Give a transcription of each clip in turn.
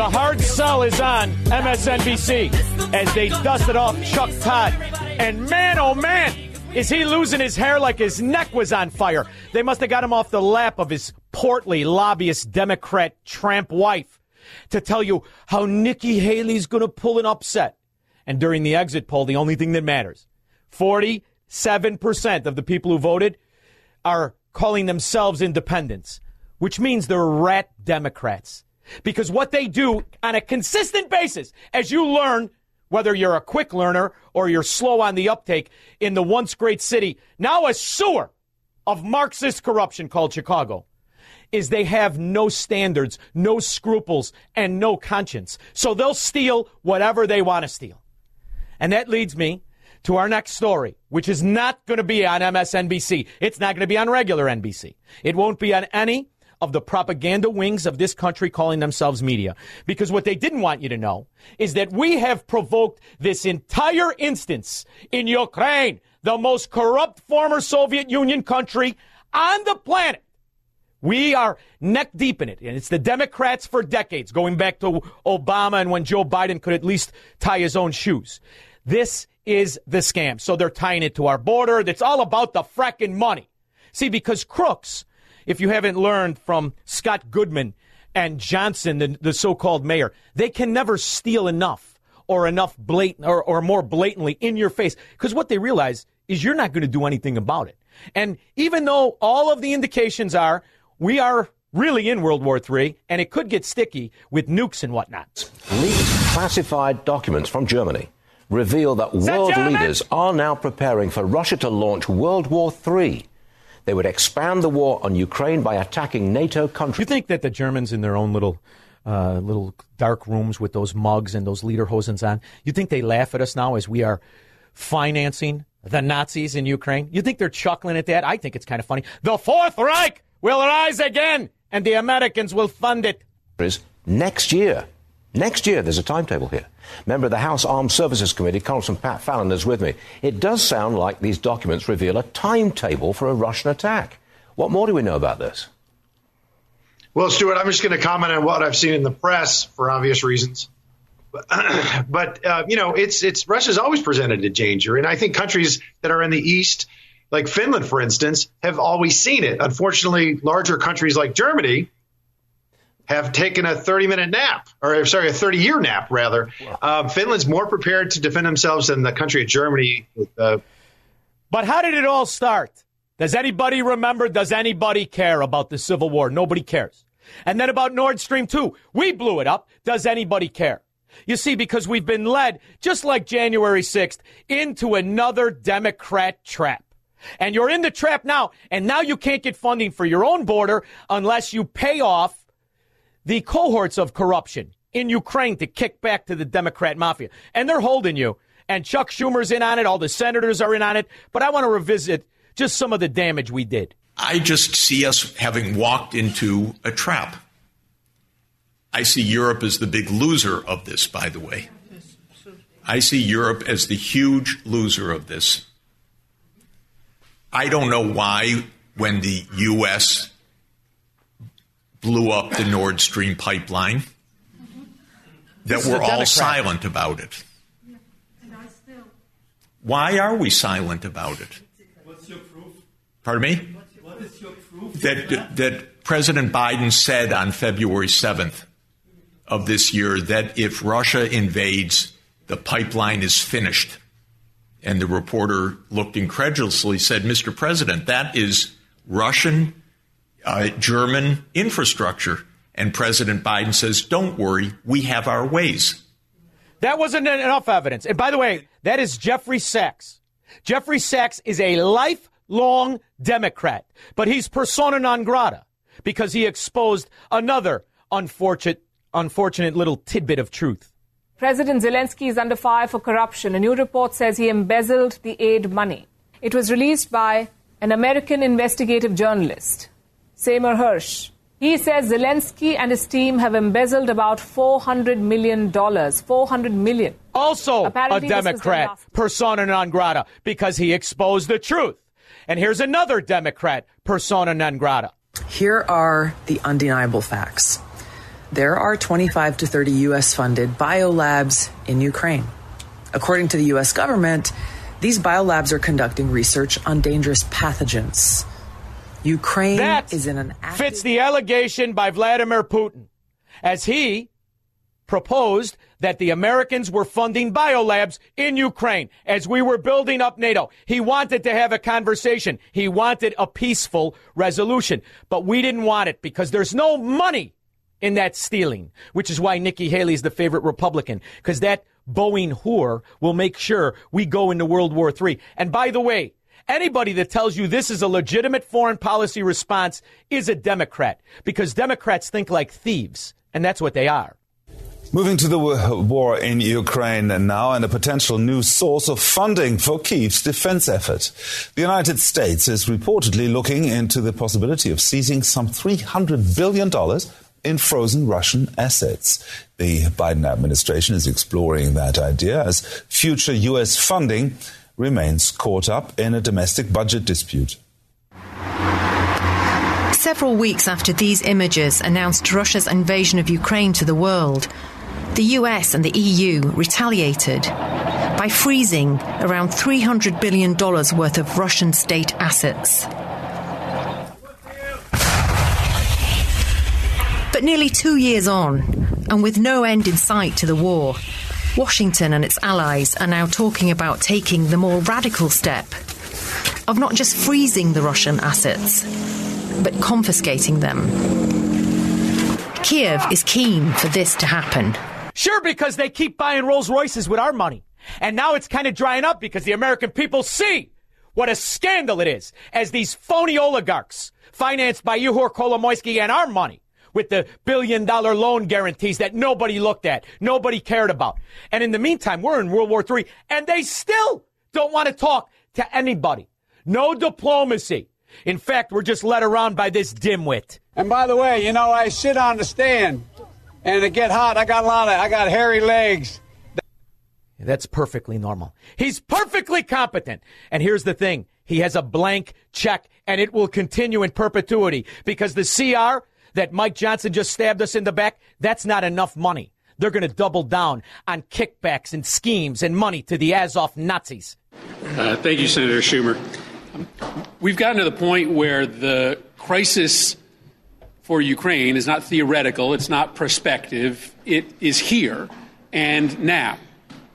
The hard sell is on MSNBC as they dusted off Chuck Todd. And man, oh man, is he losing his hair like his neck was on fire. They must have got him off the lap of his portly lobbyist Democrat tramp wife to tell you how Nikki Haley's going to pull an upset. And during the exit poll, the only thing that matters 47% of the people who voted are calling themselves independents, which means they're rat Democrats. Because what they do on a consistent basis, as you learn, whether you're a quick learner or you're slow on the uptake in the once great city, now a sewer of Marxist corruption called Chicago, is they have no standards, no scruples, and no conscience. So they'll steal whatever they want to steal. And that leads me to our next story, which is not going to be on MSNBC. It's not going to be on regular NBC. It won't be on any of the propaganda wings of this country calling themselves media. Because what they didn't want you to know is that we have provoked this entire instance in Ukraine, the most corrupt former Soviet Union country on the planet. We are neck deep in it, and it's the Democrats for decades, going back to Obama and when Joe Biden could at least tie his own shoes. This is the scam. So they're tying it to our border. It's all about the fracking money. See, because crooks, if you haven't learned from Scott Goodman and Johnson, the, the so-called mayor, they can never steal enough or enough blatant or, or more blatantly in your face. Because what they realize is you're not going to do anything about it. And even though all of the indications are we are really in World War III, and it could get sticky with nukes and whatnot. Leaked classified documents from Germany reveal that that world German? leaders are now preparing for Russia to launch World War III. They would expand the war on Ukraine by attacking NATO countries. You think that the Germans in their own little uh, little dark rooms with those mugs and those lederhosens on, you think they laugh at us now as we are financing the Nazis in Ukraine? You think they're chuckling at that? I think it's kind of funny. The Fourth Reich will rise again, and the Americans will fund it. next year. Next year, there's a timetable here. Member of the House Armed Services Committee, Congressman Pat Fallon, is with me. It does sound like these documents reveal a timetable for a Russian attack. What more do we know about this? Well, Stuart, I'm just going to comment on what I've seen in the press for obvious reasons. But uh, you know, it's it's Russia's always presented a danger, and I think countries that are in the east, like Finland, for instance, have always seen it. Unfortunately, larger countries like Germany have taken a 30 minute nap, or sorry, a 30 year nap rather. Um, Finland's more prepared to defend themselves than the country of Germany. With, uh, But how did it all start? Does anybody remember? Does anybody care about the Civil War? Nobody cares. And then about Nord Stream 2. We blew it up. Does anybody care? You see, because we've been led, just like January 6th, into another Democrat trap. And you're in the trap now, and now you can't get funding for your own border unless you pay off the cohorts of corruption in Ukraine to kick back to the Democrat mafia. And they're holding you. And Chuck Schumer's in on it. All the senators are in on it. But I want to revisit just some of the damage we did. I just see us having walked into a trap. I see Europe as the big loser of this, by the way. I see Europe as the huge loser of this. I don't know why, when the U.S. blew up the Nord Stream pipeline, that This we're all silent about it. Why are we silent about it? What's your proof? Pardon me? What is your proof? that that President Biden said on February 7th of this year that if Russia invades, the pipeline is finished. And the reporter looked incredulously, said, "Mr. President, that is Russian, uh, German infrastructure." And President Biden says, "Don't worry, we have our ways." That wasn't enough evidence. And by the way, that is Jeffrey Sachs. Jeffrey Sachs is a lifelong Democrat, but he's persona non grata because he exposed another unfortunate, unfortunate little tidbit of truth. President Zelensky is under fire for corruption. A new report says he embezzled the aid money. It was released by an American investigative journalist, Seymour Hersh. He says Zelensky and his team have embezzled about $400 million. 400 million. Also Apparently a this was done Democrat, persona non grata, because he exposed the truth. And here's another Democrat, persona non grata. Here are the undeniable facts. There are 25 to 30 U.S. funded biolabs in Ukraine. According to the U.S. government, these biolabs are conducting research on dangerous pathogens. Ukraine That is in an active fits the allegation by Vladimir Putin, as he proposed that the Americans were funding biolabs in Ukraine as we were building up NATO. He wanted to have a conversation. He wanted a peaceful resolution, but we didn't want it because there's no money in that stealing, which is why Nikki Haley is the favorite Republican, because that Boeing whore will make sure we go into World War III. And by the way, anybody that tells you this is a legitimate foreign policy response is a Democrat, because Democrats think like thieves, and that's what they are. Moving to the war in Ukraine now and a potential new source of funding for Kyiv's defense effort. The United States is reportedly looking into the possibility of seizing some $300 billion in frozen Russian assets. The Biden administration is exploring that idea as future U.S. funding remains caught up in a domestic budget dispute. Several weeks after these images announced Russia's invasion of Ukraine to the world, the US and the EU retaliated by freezing around $300 billion worth of Russian state assets. But nearly two years on, and with no end in sight to the war, Washington and its allies are now talking about taking the more radical step of not just freezing the Russian assets, but confiscating them. Kiev is keen for this to happen. Sure, because they keep buying Rolls Royces with our money. And now it's kind of drying up because the American people see what a scandal it is as these phony oligarchs financed by Ihor Kolomoisky and our money with the billion dollar loan guarantees that nobody looked at, nobody cared about. And in the meantime, we're in World War III and they still don't want to talk to anybody. No diplomacy. In fact, we're just led around by this dimwit. And by the way, you know, I sit on the stand and it get hot. I got a lot of, I got hairy legs. That's perfectly normal. He's perfectly competent. And here's the thing. He has a blank check and it will continue in perpetuity because the CR that Mike Johnson just stabbed us in the back, that's not enough money. They're going to double down on kickbacks and schemes and money to the Azov Nazis. Uh, thank you, Senator Schumer. Um, We've gotten to the point where the crisis for Ukraine is not theoretical, it's not prospective, it is here and now.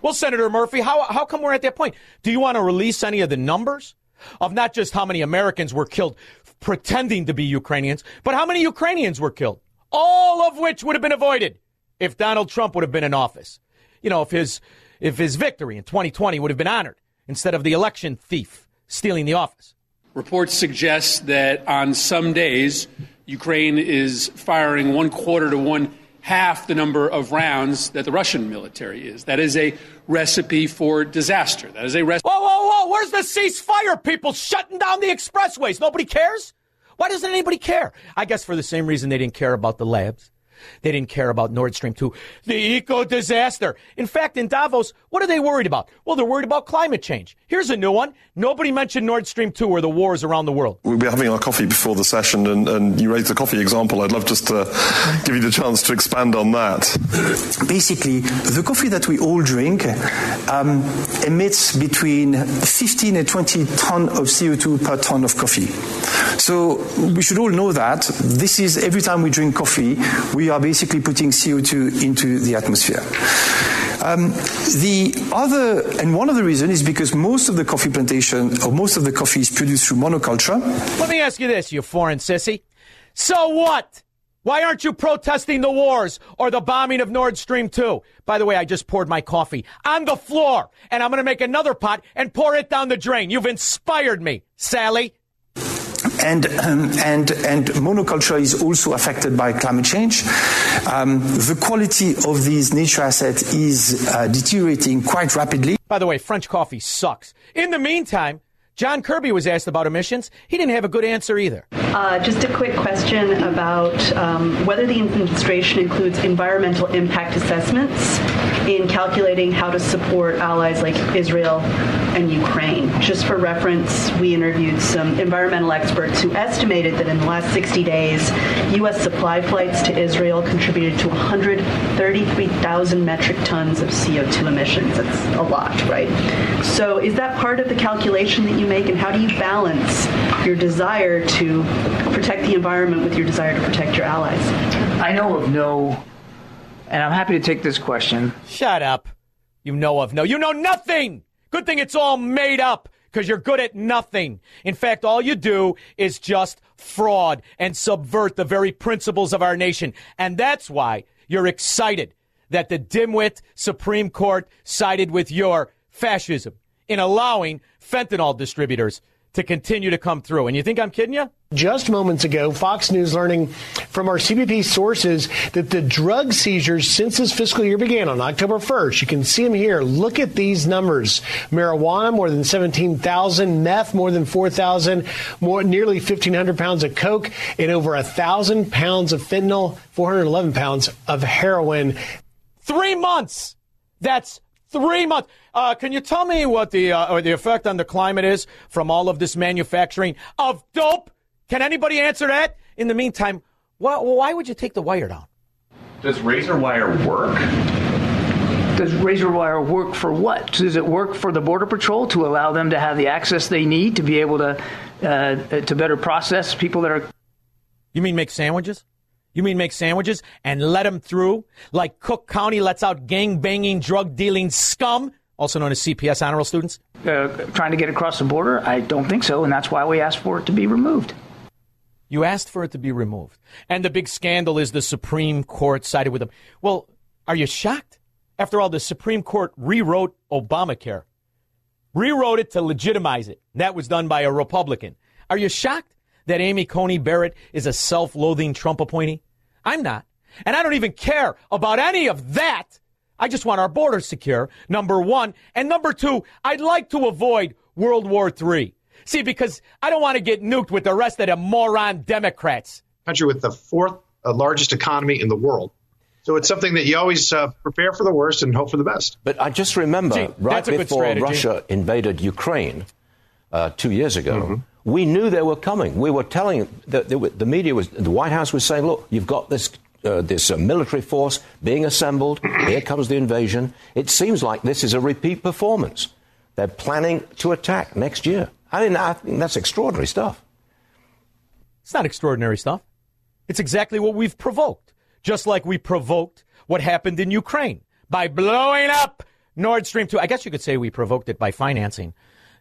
Well, Senator Murphy, how, how come we're at that point? Do you want to release any of the numbers of not just how many Americans were killed pretending to be Ukrainians, but how many Ukrainians were killed? All of which would have been avoided if Donald Trump would have been in office. You know, if his, if his victory in 2020 would have been honored instead of the election thief stealing the office. Reports suggest that on some days, Ukraine is firing one quarter to one half the number of rounds that the Russian military is. That is a recipe for disaster. That is a recipe. Whoa, whoa, whoa! Where's the ceasefire? People shutting down the expressways. Nobody cares. Why doesn't anybody care? I guess for the same reason they didn't care about the labs. They didn't care about Nord Stream 2, the eco disaster. In fact, in Davos, what are they worried about? Well, they're worried about climate change. Here's a new one. Nobody mentioned Nord Stream 2 or the wars around the world. We'll be having our coffee before the session, and, and you raised the coffee example. I'd love just to give you the chance to expand on that. Basically, the coffee that we all drink um, emits between 15 and 20 ton of CO2 per ton of coffee. So we should all know that. This is every time we drink coffee, we are basically putting CO2 into the atmosphere. Um, the other, and one of the reasons is because most of the coffee plantation, or most of the coffee is produced through monoculture. Let me ask you this, you foreign sissy. So what? Why aren't you protesting the wars or the bombing of Nord Stream 2? By the way, I just poured my coffee on the floor and I'm going to make another pot and pour it down the drain. You've inspired me, Sally. And, um, and, and monoculture is also affected by climate change. Um, the quality of these nature assets is uh, deteriorating quite rapidly. By the way, French coffee sucks. In the meantime, John Kirby was asked about emissions. He didn't have a good answer either. Uh, just a quick question about um, whether the administration includes environmental impact assessments in calculating how to support allies like Israel and Ukraine. Just for reference, we interviewed some environmental experts who estimated that in the last 60 days, U.S. supply flights to Israel contributed to 133,000 metric tons of CO2 emissions. That's a lot, right? So, is that part of the calculation that you make, and how do you balance your desire to protect the environment with your desire to protect your allies? I know of no, and I'm happy to take this question. Shut up. You know of no. You know nothing. Good thing it's all made up because you're good at nothing. In fact, all you do is just fraud and subvert the very principles of our nation. And that's why you're excited that the dimwit Supreme Court sided with your fascism in allowing fentanyl distributors to continue to come through. And you think I'm kidding you? Just moments ago, Fox News learning from our CBP sources that the drug seizures since this fiscal year began on October 1st, you can see them here. Look at these numbers. Marijuana, more than 17,000. Meth, more than 4,000. More, nearly 1,500 pounds of coke and over 1,000 pounds of fentanyl, 411 pounds of heroin. Three months. That's three months. Uh, can you tell me what the uh, or the effect on the climate is from all of this manufacturing of dope? Can anybody answer that? In the meantime, why, why would you take the wire down? Does razor wire work? Does razor wire work for what? Does it work for the Border Patrol to allow them to have the access they need to be able to uh, to better process people that are? You mean make sandwiches? You mean make sandwiches and let them through like Cook County lets out gang banging, drug dealing scum, also known as CPS honor roll students? Uh, trying to get across the border? I don't think so, and that's why we asked for it to be removed. You asked for it to be removed. And the big scandal is the Supreme Court sided with them. Well, are you shocked? After all, the Supreme Court rewrote Obamacare, rewrote it to legitimize it. That was done by a Republican. Are you shocked that Amy Coney Barrett is a self loathing Trump appointee? I'm not. And I don't even care about any of that. I just want our borders secure, number one. And number two, I'd like to avoid World War III. See, because I don't want to get nuked with the rest of the moron Democrats. Country with the fourth uh, largest economy in the world. So it's something that you always uh, prepare for the worst and hope for the best. But I just remember Gee, right that's a good before. Russia invaded Ukraine uh, two years ago, we knew they were coming. We were telling the, the, the media was the White House was saying, "Look, you've got this." Uh, this uh, military force being assembled. Here comes the invasion. It seems like this is a repeat performance. They're planning to attack next year. I mean, I think that's extraordinary stuff. It's not extraordinary stuff. It's exactly what we've provoked. Just like we provoked what happened in Ukraine by blowing up Nord Stream 2. I guess you could say we provoked it by financing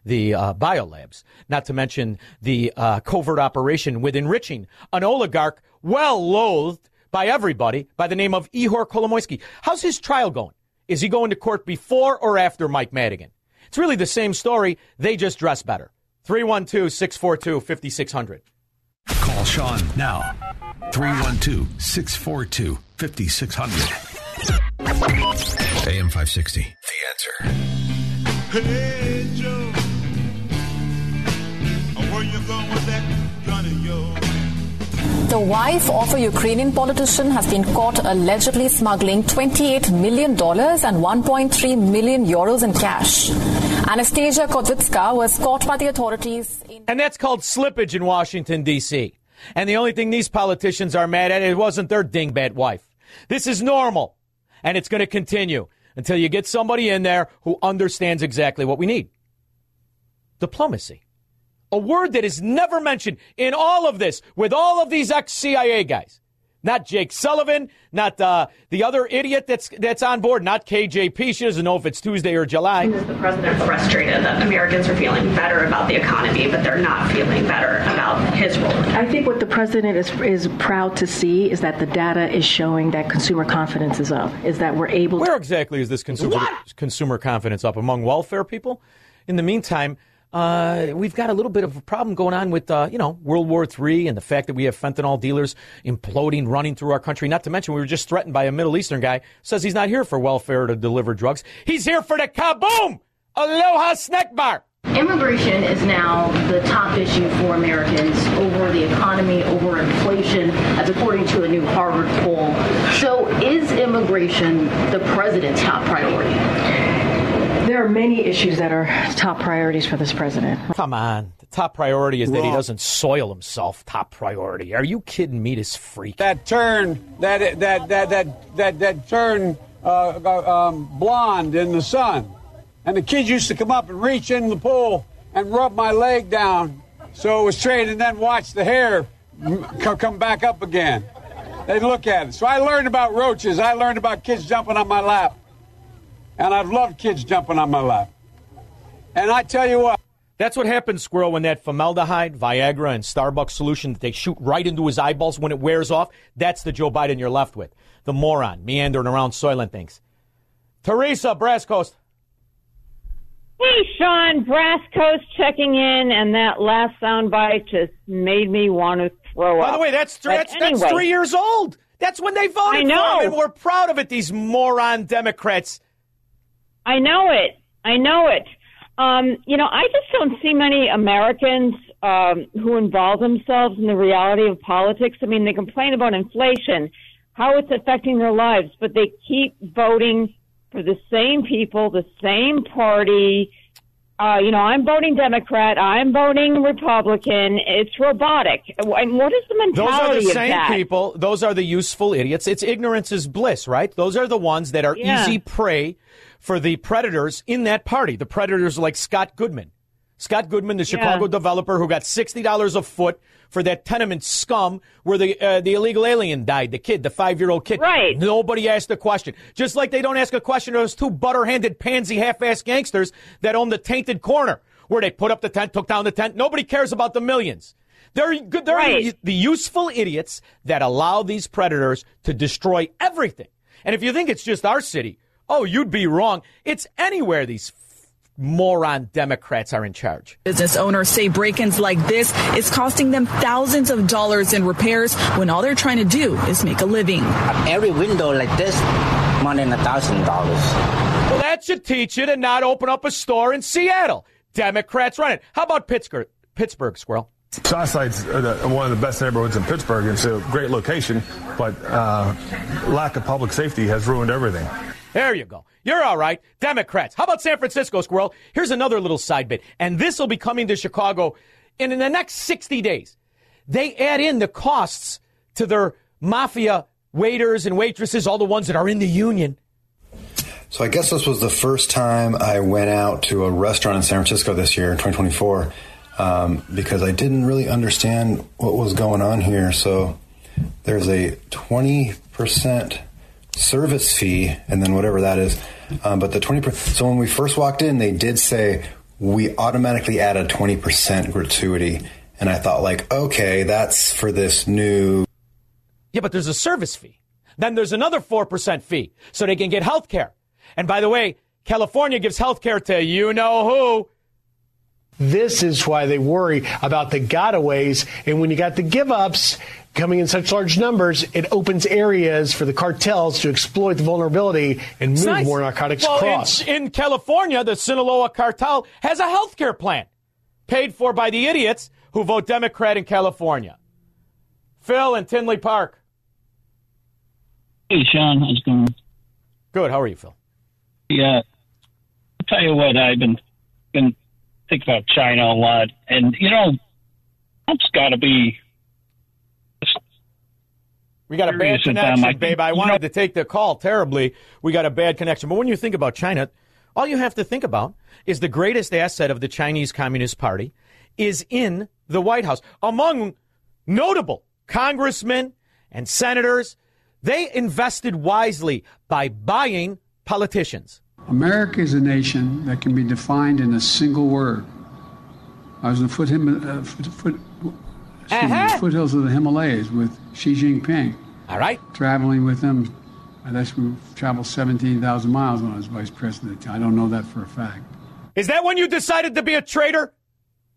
the uh, biolabs, not to mention the uh, covert operation with enriching an oligarch well loathed by everybody by the name of Ihor Kolomoisky. How's his trial going? Is he going to court before or after Mike Madigan? It's really the same story. They just dress better. 312 642 5600. Call Shaun now. 312 642 5600. AM 560. The answer. Hey, Joe. The wife of a Ukrainian politician has been caught allegedly smuggling $28 million and 1.3 million euros in cash. Anastasia Kotvitska was caught by the authorities. And that's called slippage in Washington, D.C. And the only thing these politicians are mad at, it wasn't their dingbat wife. This is normal. And it's going to continue until you get somebody in there who understands exactly what we need. Diplomacy. A word that is never mentioned in all of this with all of these ex CIA guys. Not Jake Sullivan, not uh, the other idiot that's that's on board, not KJP. She doesn't know if it's Tuesday or July. Is the president frustrated that Americans are feeling better about the economy, but they're not feeling better about his role? I think what the president is is proud to see is that the data is showing that consumer confidence is up. Is that we're able. Where exactly is this consumer consumer confidence up among welfare people? In the meantime, uh, we've got a little bit of a problem going on with, uh, you know, World War III and the fact that we have fentanyl dealers imploding, running through our country. Not to mention, we were just threatened by a Middle Eastern guy says he's not here for welfare to deliver drugs. He's here for the kaboom! Aloha snack bar! Immigration is now the top issue for Americans over the economy, over inflation, as according to a new Harvard poll. So, is immigration the president's top priority? There are many issues that are top priorities for this president. Come on. The top priority is that he doesn't soil himself. Top priority. Are you kidding me, this freak? That turn, that that that that that that turn uh, uh, um, blonde in the sun, and the kids used to come up and reach in the pool and rub my leg down so it was straight, and then watch the hair come back up again. They'd look at it. So I learned about roaches. I learned about kids jumping on my lap, and I've loved kids jumping on my lap. And I tell you what. That's what happens, Squirrel, when that formaldehyde, Viagra, and Starbucks solution that they shoot right into his eyeballs when it wears off. That's the Joe Biden you're left with. The moron, meandering around soiling things. Teresa, Brass Coast. Hey, Shaun, Brass Coast checking in, and that last soundbite just made me want to throw up. By the way, that's But that's, that's three years old. That's when they voted I know. for him, and we're proud of it. These moron Democrats. I know it. I know it. Um, you know, I just don't see many Americans um, who involve themselves in the reality of politics. I mean, they complain about inflation, how it's affecting their lives, but they keep voting for the same people, the same party. Uh, you know, I'm voting Democrat. I'm voting Republican. It's robotic. And what is the mentality? Those are the same that? people. Those are the useful idiots. It's ignorance is bliss, right? Those are the ones that are Yeah. easy prey for the predators in that party. The predators like Scott Goodman. Scott Goodman, the Chicago Yeah. developer who got sixty dollars a foot for that tenement scum where the uh, the illegal alien died, the kid, the five year old kid. Right. Nobody asked a question. Just like they don't ask a question to those two butter handed pansy half ass gangsters that own the tainted corner where they put up the tent, took down the tent. Nobody cares about the millions. They're. They're Right. the useful idiots that allow these predators to destroy everything. And if you think it's just our city, oh, you'd be wrong. It's anywhere these moron Democrats are in charge. Business owners say break ins like this is costing them thousands of dollars in repairs when all they're trying to do is make a living. Every window like this, more than a thousand dollars. Well, that should teach you to not open up a store in Seattle. Democrats run it. How about Pittsburgh? Pittsburgh, squirrel. Southside's uh, the- one of the best neighborhoods in Pittsburgh. It's a great location, but uh, lack of public safety has ruined everything. There you go. You're all right. Democrats. How about San Francisco, Squirrel? Here's another little side bit. And this will be coming to Chicago in, in the next 60 days. They add in the costs to their mafia waiters and waitresses, all the ones that are in the union. So I guess this was the first time I went out to a restaurant in San Francisco this year 2024 um, because I didn't really understand what was going on here. So there's a 20% service fee, and then whatever that is. Um, but the 20%. So when we first walked in, they did say we automatically add a 20% gratuity, and I thought like, okay, that's for this new Yeah, but there's a service fee. Then there's another 4% fee so they can get health care. And by the way, California gives health care to you know who. This is why they worry about the gotaways. And when you got the give ups coming in such large numbers, it opens areas for the cartels to exploit the vulnerability and move Nice. more narcotics well, across. In, in California, the Sinaloa cartel has a health care plan paid for by the idiots who vote Democrat in California. Phil in Tinley Park. Hey, Shaun, how's it going? Good. How are you, Phil? Yeah, I'll tell you what, I've been been thinking about China a lot, and you know, Trump's got to be. We got a bad Serious with them. connection, I babe. think, I wanted know- to take the call terribly. We got a bad connection. But when you think about China, all you have to think about is the greatest asset of the Chinese Communist Party is in the White House. Among notable congressmen and senators, they invested wisely by buying politicians. America is a nation that can be defined in a single word. I was in the foot, uh, foot, foot, Uh-huh. foothills of the Himalayas with Xi Jinping. All right. Traveling with him. I guess we traveled 17,000 miles when I was vice president. I don't know that for a fact. Is that when you decided to be a traitor?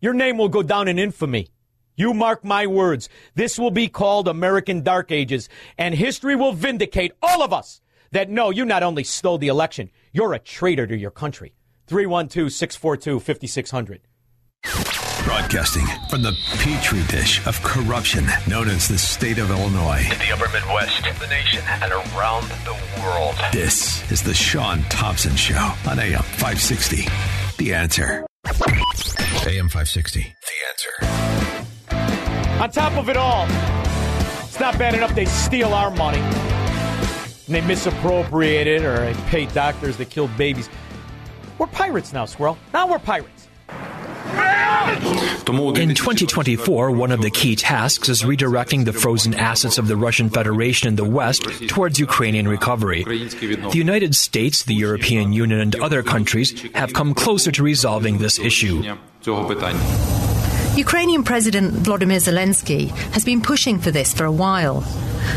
Your name will go down in infamy. You mark my words. This will be called American Dark Ages, and history will vindicate all of us that no, you not only stole the election, you're a traitor to your country. 312 642 5600. Broadcasting from the petri dish of corruption known as the state of Illinois. In the upper Midwest, the nation, and around the world. This is the Shaun Thompson Show on AM 560. The answer. AM 560. The answer. On top of it all, it's not bad enough they steal our money and they misappropriate it or they pay doctors that killed babies. We're pirates now, Squirrel. Now we're pirates. In 2024, one of the key tasks is redirecting the frozen assets of the Russian Federation in the West towards Ukrainian recovery. The United States, the European Union, and other countries have come closer to resolving this issue. Ukrainian President Vladimir Zelensky has been pushing for this for a while.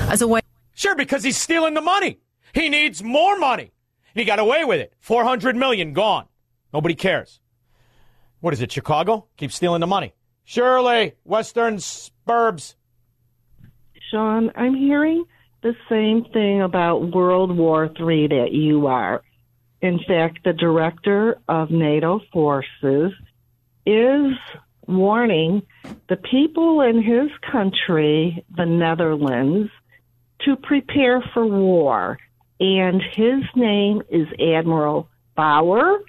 As a way Sure, because he's stealing the money. He needs more money. And he got away with it. 400 million gone. Nobody cares. What is it, Chicago? Keep stealing the money. Shirley, Western Suburbs. Shaun, I'm hearing the same thing about World War III that you are. In fact, the director of NATO forces is warning the people in his country, the Netherlands, to prepare for war. And his name is Admiral Bauer.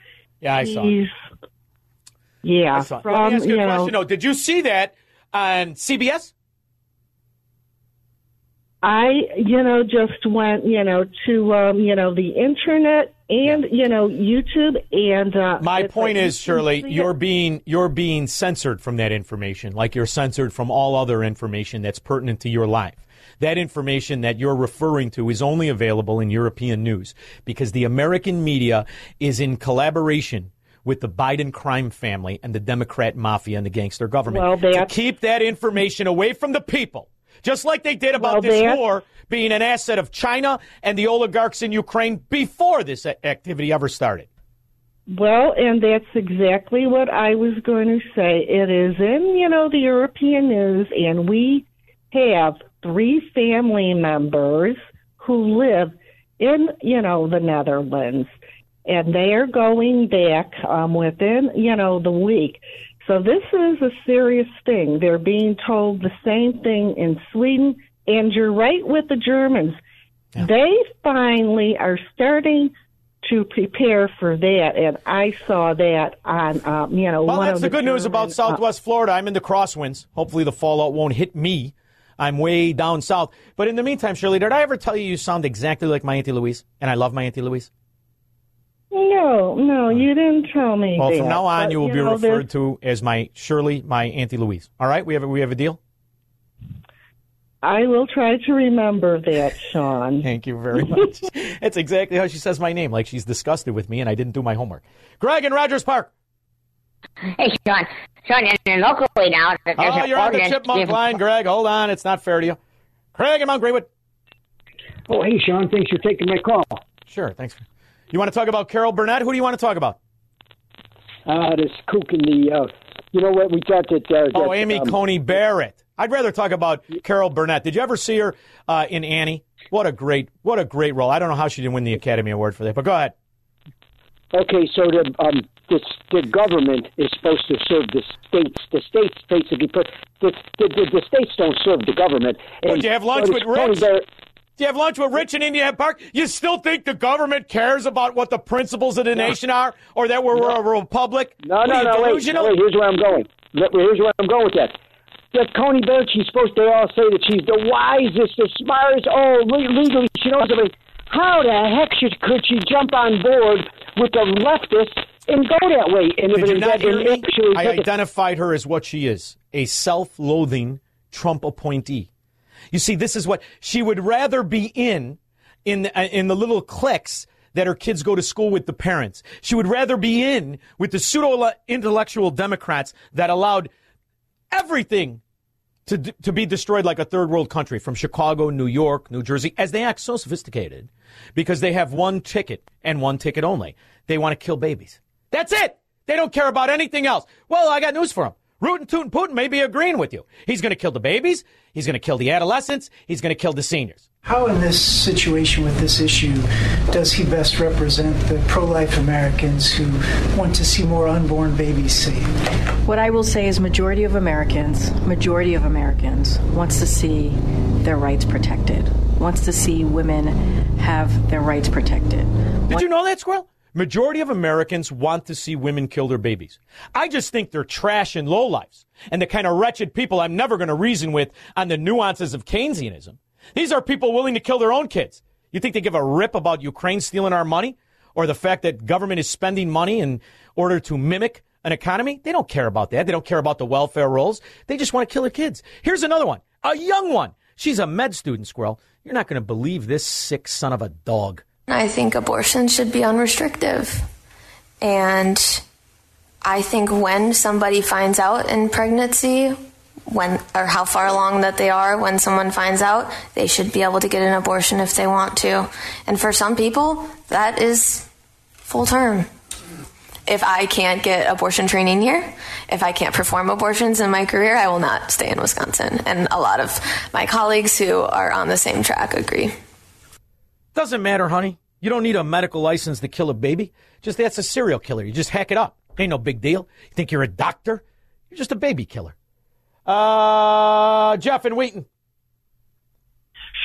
Yeah, I saw. He's yeah, I saw. from Let me ask you, you a know, question. though. did you see that on CBS? I, you know, just went, you know, to, um, you know, the internet and, you know, YouTube and. Uh, My point like is, Shirley, you're it. being you're being censored from that information, like you're censored from all other information that's pertinent to your life. That information that you're referring to is only available in European news because the American media is in collaboration with the Biden crime family and the Democrat mafia and the gangster government Well, to keep that information away from the people. Just like they did about Well, this war being an asset of China and the oligarchs in Ukraine before this activity ever started. Well, and that's exactly what I was going to say. It is in, you know, the European news, and we have three family members who live in, you know, the Netherlands, and they are going back um, within, you know, the week. So this is a serious thing. They're being told the same thing in Sweden, and you're right with the Germans. They finally are starting to prepare for that, and I saw that on, um, you know, Well, one that's of the good news about German, uh, Southwest Florida. I'm in the crosswinds. Hopefully, the fallout won't hit me. I'm way down south. But in the meantime, Shirley, did I ever tell you you sound exactly like my Auntie Louise? And I love my Auntie Louise? No, no, you didn't tell me. Well, that, from now on, but, you will be know, referred to as my Shirley, my Auntie Louise. All right? We have a, we have a deal? I will try to remember that, Shaun. Thank you very much. That's exactly how she says my name, like she's disgusted with me and I didn't do my homework. Greg in Rogers Park. Hey, Shaun. Shaun, and, and locally now, there's Oh, you're on the chipmunk giving- line, Greg. Hold on. It's not fair to you. Craig in Mount Greenwood. Oh, hey, Shaun. Thanks for taking my call. Sure. Thanks. You want to talk about Carol Burnett? Who do you want to talk about? Uh, this kook in the, uh, you know what, we thought that. Uh, Oh, that, Amy um, Coney Barrett. I'd rather talk about Carol Burnett. Did you ever see her uh, in Annie? What a great, what a great role. I don't know how she didn't win the Academy Award for that, but go ahead. Okay, so the um, the, the government is supposed to serve the states. The states basically put the the, the, the states don't serve the government. Did you have lunch so with Rich? Barrett- Do you have lunch with Rich in Indiana Park? You still think the government cares about what the principles of the nation are, or that we're, we're a republic? No, no, no, wait, no, wait. Here's where I'm going. Here's where I'm going with that. That Coney Barrett, she's supposed to all say that she's the wisest, the smartest. Oh, le- legally, she knows everything. How the heck should, could she jump on board with the leftists and go that way? And Did you not hear me? I identified her as what she is a self loathing Trump appointee. You see, this is what she would rather be in, in, uh, in the little cliques that her kids go to school with the parents. She would rather be in with the pseudo intellectual Democrats that allowed everything to, to be destroyed like a third world country from Chicago, New York, New Jersey, as they act so sophisticated because they have one ticket and one ticket only. They want to kill babies. That's it. They don't care about anything else. Well, I got news for them. Rootin' Tootin' Putin may be agreeing with you. He's going to kill the babies. He's going to kill the adolescents. He's going to kill the seniors. How, in this situation with this issue, does he best represent the pro life Americans who want to see more unborn babies saved? What I will say is, majority of Americans, majority of Americans, wants to see their rights protected. Wants to see women have their rights protected. Did you know that, Squirrel? Majority of Americans want to see women kill their babies. I just think they're trash and lowlifes and the kind of wretched people I'm never going to reason with on the nuances of Keynesianism. These are people willing to kill their own kids. You think they give a rip about Ukraine stealing our money or the fact that government is spending money in order to mimic an economy? They don't care about that. They don't care about the welfare rolls. They just want to kill their kids. Here's another one, a young one. She's a med student, Squirrel. You're not going to believe this sick son of a dog. I think abortion should be unrestricted. And I think when somebody finds out in pregnancy, when or how far along that they are when someone finds out, they should be able to get an abortion if they want to. And for some people, that is full term. If I can't get abortion training here, if I can't perform abortions in my career, I will not stay in Wisconsin. And a lot of my colleagues who are on the same track agree. Doesn't matter, honey. You don't need a medical license to kill a baby. Just that's a serial killer. You just hack it up. Ain't no big deal. You think you're a doctor? You're just a baby killer. Uh, Jeff and Wheaton.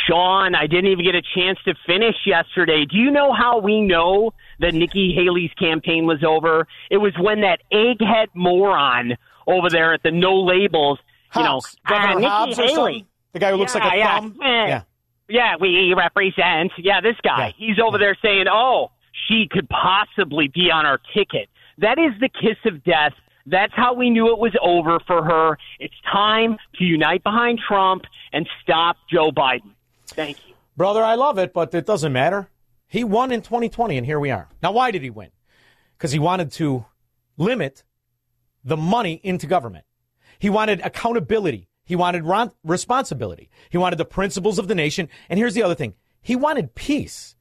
Shaun, I didn't even get a chance to finish yesterday. Do you know how we know that Nikki Haley's campaign was over? It was when that egghead moron over there at the no labels, you know. Governor ah, Nikki Hobbs Haley. something? The guy who looks yeah, like a yeah. thumb? Eh. Yeah. Yeah, we represent. Yeah, this guy. He's over there saying, "Oh, she could possibly be on our ticket." That is the kiss of death. That's how we knew it was over for her. It's time to unite behind Trump and stop Joe Biden. Thank you. Brother, I love it, but it doesn't matter. He won in 2020, and here we are. Now, why did he win? Because he wanted to limit the money into government. He wanted accountability. He wanted responsibility. He wanted the principles of the nation. And here's the other thing he wanted peace.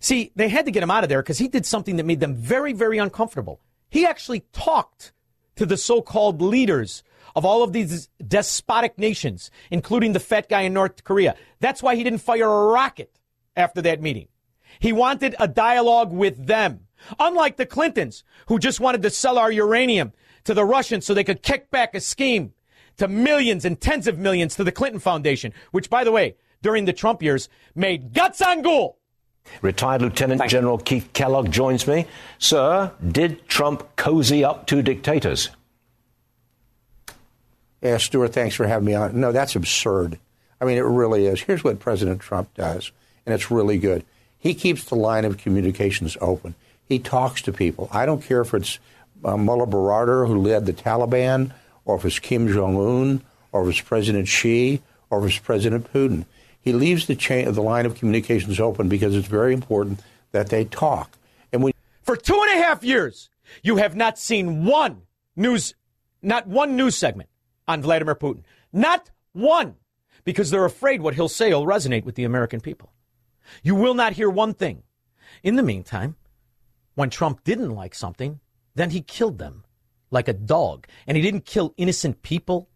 See, they had to get him out of there because he did something that made them very, very uncomfortable. He actually talked to the so called leaders of all of these despotic nations, including the fat guy in North Korea. That's why he didn't fire a rocket after that meeting. He wanted a dialogue with them. Unlike the Clintons, who just wanted to sell our uranium to the Russians so they could kick back a scheme to millions and tens of millions to the Clinton Foundation, which, by the way, during the Trump years made guts on ghoul. Retired Lieutenant General Keith Kellogg joins me. Sir, did Trump cozy up to dictators? Yeah, Stuart, thanks for having me on. No, that's absurd. I mean, it really is. Here's what President Trump does, and it's really good. He keeps the line of communications open. He talks to people. I don't care if it's uh, Mullah Baradar, who led the Taliban, or if it's Kim Jong Un, or if it's President Xi, or if it's President Putin. He leaves the chain, the line of communications open because it's very important that they talk. And when For two and a half years, you have not seen one news, not one news segment on Vladimir Putin. Not one. Because they're afraid what he'll say will resonate with the American people. You will not hear one thing. In the meantime, when Trump didn't like something, then he killed them like a dog. And he didn't kill innocent people.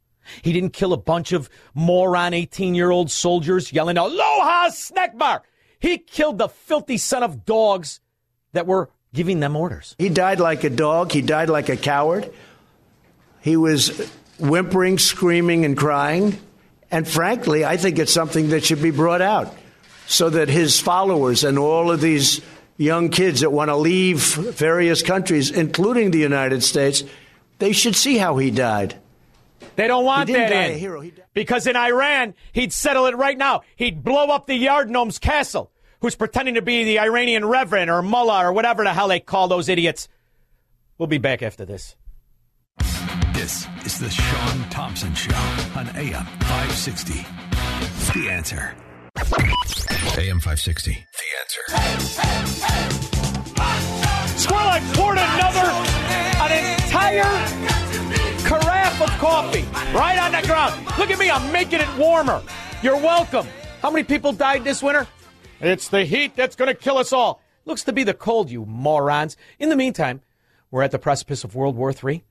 He didn't kill a bunch of moron 18 year old soldiers yelling, Aloha, snack bar. He killed the filthy son of dogs that were giving them orders. He died like a dog. He died like a coward. He was whimpering, screaming, and crying. And frankly, I think it's something that should be brought out so that his followers and all of these young kids that want to leave various countries, including the United States, they should see how he died. They don't want He didn't that die in. a hero. He because in Iran, he'd settle it right now. He'd blow up the Yard Gnome's castle, who's pretending to be the Iranian reverend or mullah or whatever the hell they call those idiots. We'll be back after this. This is the Shaun Thompson Show on AM 560. The answer. AM 560. The answer. Squirrel, I poured another, an entire carafe of coffee right on the ground. Look at me, I'm making it warmer. You're welcome. How many people died this winter? It's the heat that's going to kill us all. Looks to be the cold, you morons. In the meantime, we're at the precipice of World War III. We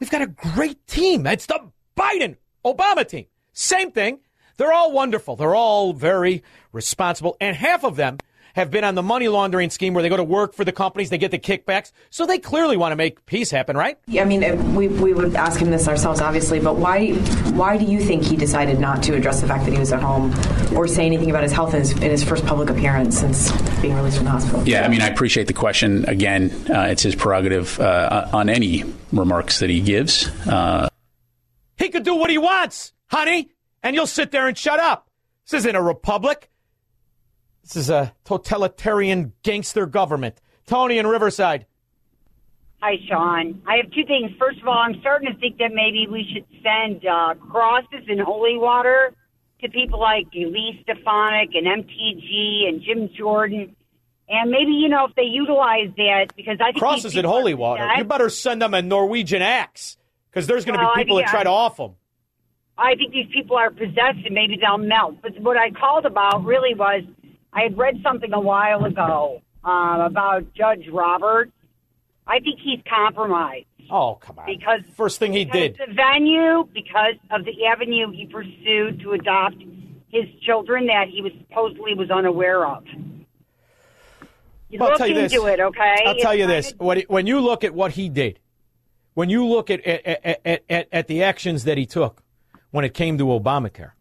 We've got a great team. It's the Biden Obama team. Same thing. They're all wonderful. They're all very responsible. And half of them have been on the money laundering scheme where they go to work for the companies, they get the kickbacks. So they clearly want to make peace happen, right? Yeah, I mean, uh, we, we would ask him this ourselves, obviously, but why why do you think he decided not to address the fact that he was at home or say anything about his health in his, in his first public appearance since being released from the hospital? Yeah, I mean, I appreciate the question. Again, uh, it's his prerogative uh, on any remarks that he gives. Uh, he could do what he wants, honey, and you'll sit there and shut up. This isn't a republic. This is a totalitarian gangster government. Tony in Riverside. Hi, Shaun. I have two things. First of all, I'm starting to think that maybe we should send uh, crosses and holy water to people like Elise Stefanik and MTG and Jim Jordan. And maybe, you know, if they utilize that, because I think crosses and holy water. You better send them a Norwegian axe because there's going to well, be people that try to off them. I think these people are possessed and maybe they'll melt. But what I called about really was I had read something a while ago um, about Judge Roberts. I think he's compromised. Oh, come on. Because first thing he did. The venue, because of the avenue he pursued to adopt his children that he was supposedly was unaware of. Well, I'll tell you this. it, okay? I'll tell you this. When you look at what he did, when you look at, at, at, at, at the actions that he took when it came to Obamacare,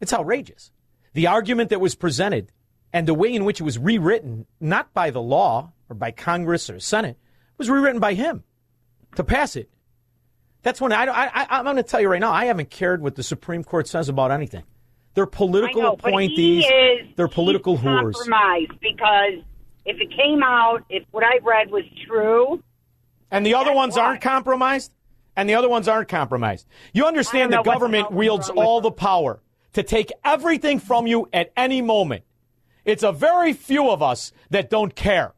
it's outrageous the argument that was presented and the way in which it was rewritten, not by the law or by Congress or Senate, was rewritten by him to pass it. That's when I, I, I am going to tell you right now, I haven't cared what the Supreme Court says about anything. They're political know, appointees. Is, they're political whores. Compromised because if it came out, if what I read was true, and the other ones aren't compromised, and the other ones aren't compromised. You understand the government wields all the power to take everything from you at any moment. It's a very few of us that don't care.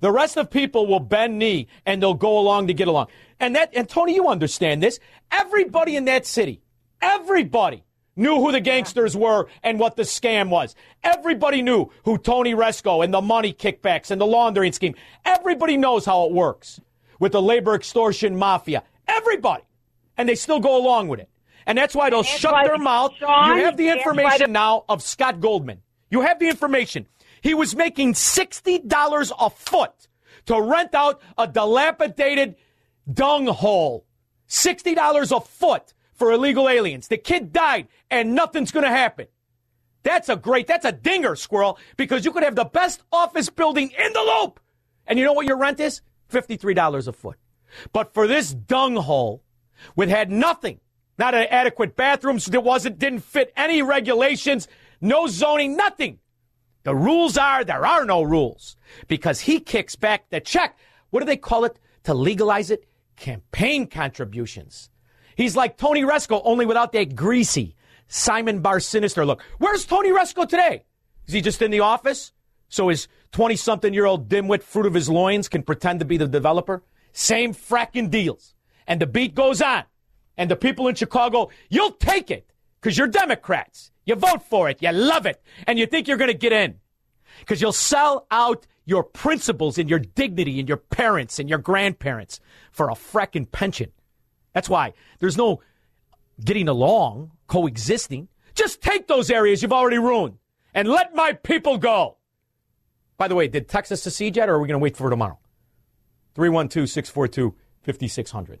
The rest of people will bend knee and they'll go along to get along. And that, and Tony, you understand this. Everybody in that city, everybody knew who the gangsters were and what the scam was. Everybody knew who Tony Rezko and the money kickbacks and the laundering scheme. Everybody knows how it works with the labor extortion mafia. Everybody. And they still go along with it. And that's why they'll shut their mouth. Shaun, you have the information now of Scott Goldman. You have the information. He was making $60 a foot to rent out a dilapidated dung hole. $60 a foot for illegal aliens. The kid died and nothing's going to happen. That's a great, that's a dinger, squirrel, because you could have the best office building in the loop. And you know what your rent is? $53 a foot. But for this dung hole, which had nothing, not an adequate bathrooms that wasn't didn't fit any regulations, no zoning, nothing. The rules are there are no rules because he kicks back the check. What do they call it to legalize it? Campaign contributions. He's like Tony Rezko, only without that greasy Simon Bar Sinister look. Where's Tony Rezko today? Is he just in the office? So his 20 something year old dimwit fruit of his loins can pretend to be the developer? Same fracking deals. And the beat goes on and the people in Chicago, you'll take it because you're Democrats. You vote for it. You love it. And you think you're going to get in because you'll sell out your principles and your dignity and your parents and your grandparents for a fracking pension. That's why there's no getting along, coexisting. Just take those areas you've already ruined and let my people go. By the way, did Texas secede yet or are we going to wait for tomorrow? 312 642 5600.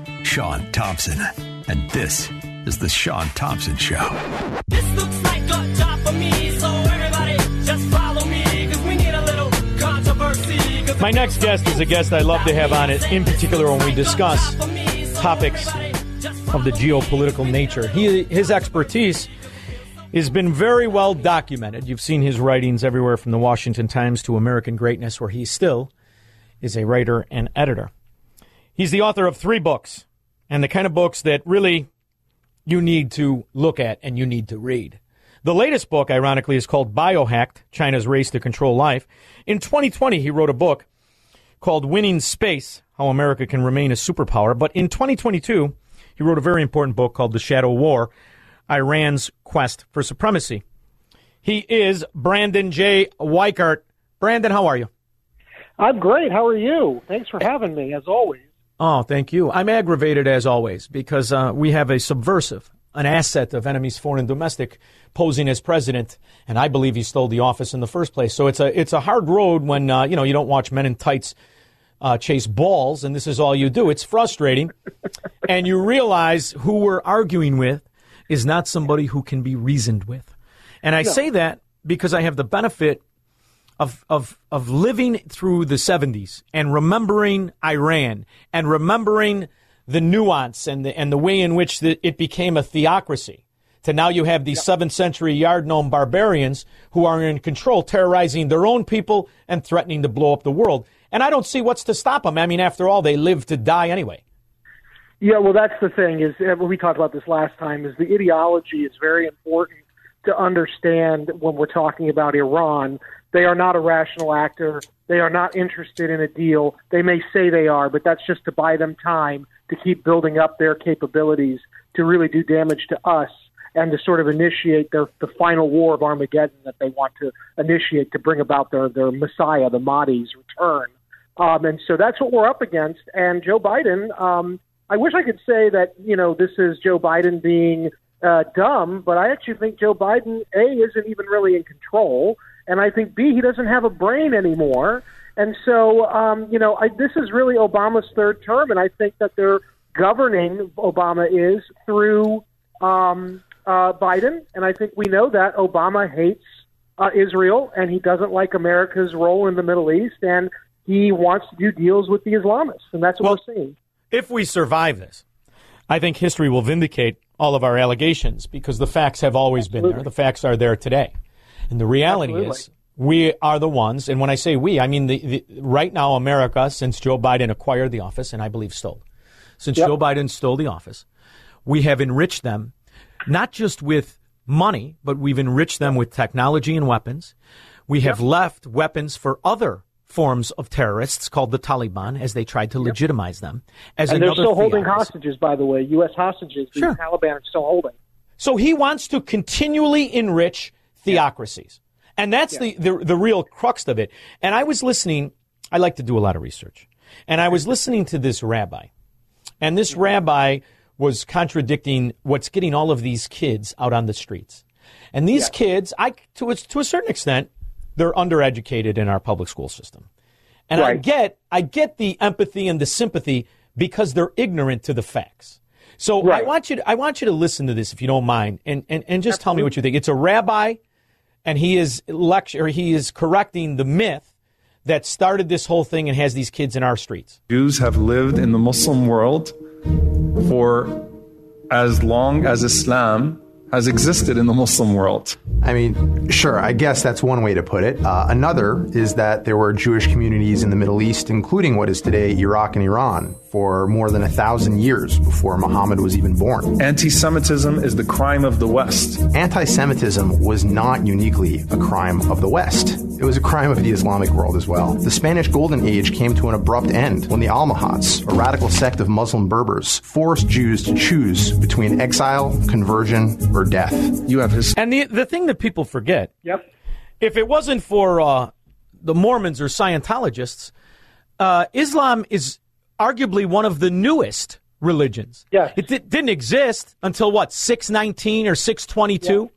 Shaun Thompson. And this is The Shaun Thompson Show. This looks like a job for me, so everybody just follow me, because we need a little controversy. My next guest is a guest I love to have on it, in particular when we discuss topics of the geopolitical nature. He, his expertise has been very well documented. You've seen his writings everywhere from the Washington Times to American Greatness, where he still is a writer and editor. He's the author of three books and the kind of books that really you need to look at and you need to read. The latest book, ironically, is called Biohacked China's Race to Control Life. In 2020, he wrote a book called Winning Space How America Can Remain a Superpower. But in 2022, he wrote a very important book called The Shadow War Iran's Quest for Supremacy. He is Brandon J. Weichert. Brandon, how are you? I'm great. How are you? Thanks for having me, as always. Oh, thank you. I'm aggravated as always because uh, we have a subversive, an asset of enemies, foreign and domestic, posing as president, and I believe he stole the office in the first place. So it's a it's a hard road when uh, you know you don't watch men in tights uh, chase balls, and this is all you do. It's frustrating, and you realize who we're arguing with is not somebody who can be reasoned with. And I No. say that because I have the benefit of, of, of living through the 70s and remembering Iran and remembering the nuance and the, and the way in which the, it became a theocracy. To now you have these 7th century yard gnome barbarians who are in control, terrorizing their own people and threatening to blow up the world. And I don't see what's to stop them. I mean, after all, they live to die anyway. Yeah, well, that's the thing is uh, we talked about this last time. Is the ideology is very important to understand when we're talking about Iran. They are not a rational actor. They are not interested in a deal. They may say they are, but that's just to buy them time to keep building up their capabilities to really do damage to us and to sort of initiate their the final war of Armageddon that they want to initiate to bring about their their Messiah, the Mahdi's return. Um, and so that's what we're up against. And Joe Biden, um, I wish I could say that you know this is Joe Biden being uh, dumb, but I actually think Joe Biden a isn't even really in control, and I think b he doesn't have a brain anymore. And so um, you know I, this is really Obama's third term, and I think that they're governing Obama is through um, uh, Biden, and I think we know that Obama hates uh, Israel and he doesn't like America's role in the Middle East, and he wants to do deals with the Islamists, and that's what we're seeing. If we survive this, I think history will vindicate all of our allegations because the facts have always been there. The facts are there today. And the reality Absolutely. is we are the ones, and when I say we, I mean the, the, right now America, since Joe Biden acquired the office, and I believe stole, since Yep. Joe Biden stole the office, we have enriched them not just with money, but we've enriched them with technology and weapons. We have left weapons for other forms of terrorists called the Taliban as they tried to legitimize them as and they're still holding hostages, by the way, U.S. hostages. The Taliban are still holding. So he wants to continually enrich theocracies. And that's the, the, the real crux of it. And I was listening, I like to do a lot of research. And I was listening to this rabbi. And this rabbi was contradicting what's getting all of these kids out on the streets. And these kids, I to a, to a certain extent, they're undereducated in our public school system. And I get I get the empathy and the sympathy because they're ignorant to the facts. So I want you to, I want you to listen to this if you don't mind and, and, and just tell me what you think. It's a rabbi and he is lecture he is correcting the myth that started this whole thing and has these kids in our streets. Jews have lived in the Muslim world for as long as Islam has existed in the Muslim world. I mean, sure, I guess that's one way to put it. Uh, another is that there were Jewish communities in the Middle East, including what is today Iraq and Iran, for more than a thousand years before Muhammad was even born. Anti Semitism is the crime of the West. Anti Semitism was not uniquely a crime of the West. It was a crime of the Islamic world as well. The Spanish Golden Age came to an abrupt end when the Almohads, a radical sect of Muslim Berbers, forced Jews to choose between exile, conversion, or death. You have his. And the the thing that people forget, Yep. if it wasn't for uh, the Mormons or Scientologists, uh, Islam is arguably one of the newest religions. Yes. It di- didn't exist until what, 619 or 622?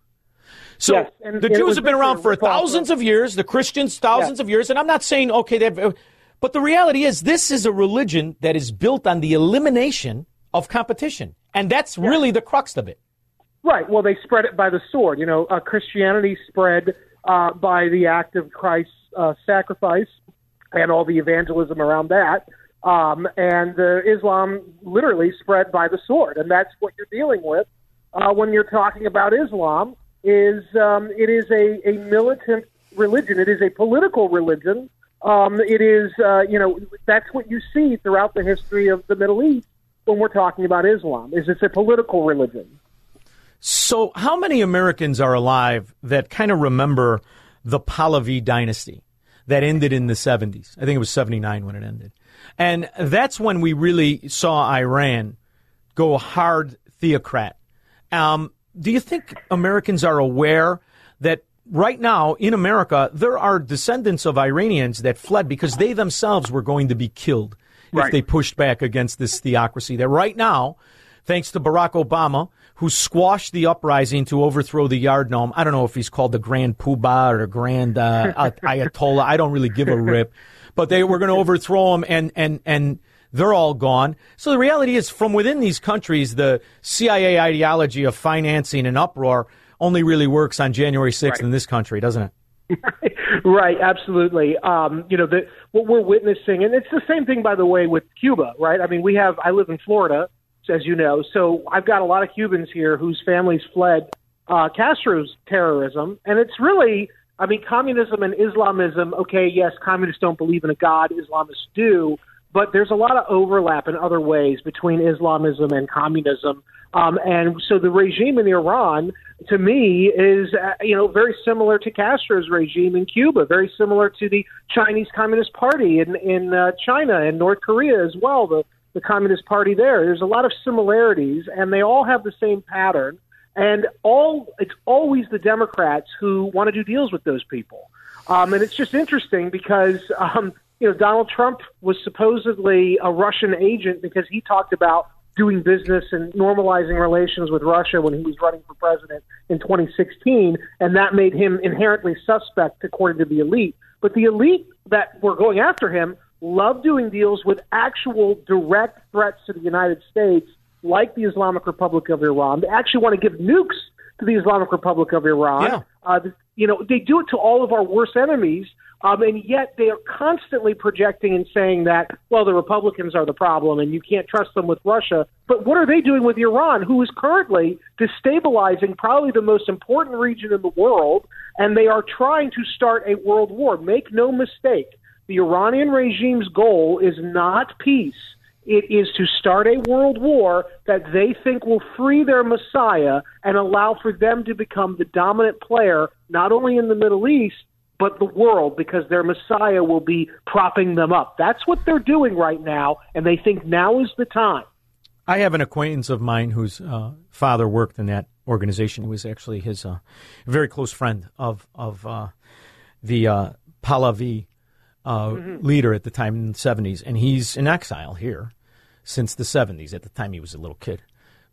So Yes, and- the and Jews have been around for thousands of years, the Christians thousands of years, and I'm not saying, okay, they've, but the reality is this is a religion that is built on the elimination of competition. And that's really the crux of it. Right. Well, they spread it by the sword. You know, uh, Christianity spread uh, by the act of Christ's uh, sacrifice and all the evangelism around that. Um, and uh, Islam literally spread by the sword, and that's what you're dealing with uh, when you're talking about Islam. Is um, it is a, a militant religion? It is a political religion. Um, it is, uh, you know, that's what you see throughout the history of the Middle East when we're talking about Islam. Is it's a political religion. So, how many Americans are alive that kind of remember the Pahlavi dynasty that ended in the 70s? I think it was 79 when it ended. And that's when we really saw Iran go hard theocrat. Um, do you think Americans are aware that right now in America, there are descendants of Iranians that fled because they themselves were going to be killed if they pushed back against this theocracy? That right now, thanks to Barack Obama, who squashed the uprising to overthrow the Yard Gnome. I don't know if he's called the Grand Poobah or the Grand uh, Ayatollah. I don't really give a rip. But they were going to overthrow them and and and they're all gone. So the reality is, from within these countries, the CIA ideology of financing an uproar only really works on January 6th in this country, doesn't it? Right, absolutely. Um, you know, the, what we're witnessing, and it's the same thing, by the way, with Cuba, right? I mean, we have, I live in Florida, as you know, so I've got a lot of Cubans here whose families fled uh, Castro's terrorism, and it's really, I mean, communism and Islamism, okay, yes, communists don't believe in a God, Islamists do, but there's a lot of overlap in other ways between Islamism and communism. Um, and so the regime in Iran, to me, is uh, you know very similar to Castro's regime in Cuba, very similar to the Chinese Communist Party in in uh, China and North Korea as well. The the Communist Party there. There's a lot of similarities, and they all have the same pattern. And all it's always the Democrats who want to do deals with those people. Um, and it's just interesting because um, you know Donald Trump was supposedly a Russian agent because he talked about doing business and normalizing relations with Russia when he was running for president in 2016, and that made him inherently suspect according to the elite. But the elite that were going after him love doing deals with actual direct threats to the United States, like the Islamic Republic of Iran. They actually want to give nukes to the Islamic Republic of Iran. Yeah. Uh, you know, they do it to all of our worst enemies, um, and yet they are constantly projecting and saying that, well, the Republicans are the problem and you can't trust them with Russia. But what are they doing with Iran, who is currently destabilizing probably the most important region in the world, and they are trying to start a world war? Make no mistake, the Iranian regime's goal is not peace. It is to start a world war that they think will free their Messiah and allow for them to become the dominant player, not only in the Middle East, but the world, because their Messiah will be propping them up. That's what they're doing right now, and they think now is the time. I have an acquaintance of mine whose uh, father worked in that organization. He was actually his uh, very close friend of of uh, the uh, Pahlavi uh, Mm-hmm. leader at the time in the seventies, and he's in exile here since the seventies. At the time, he was a little kid,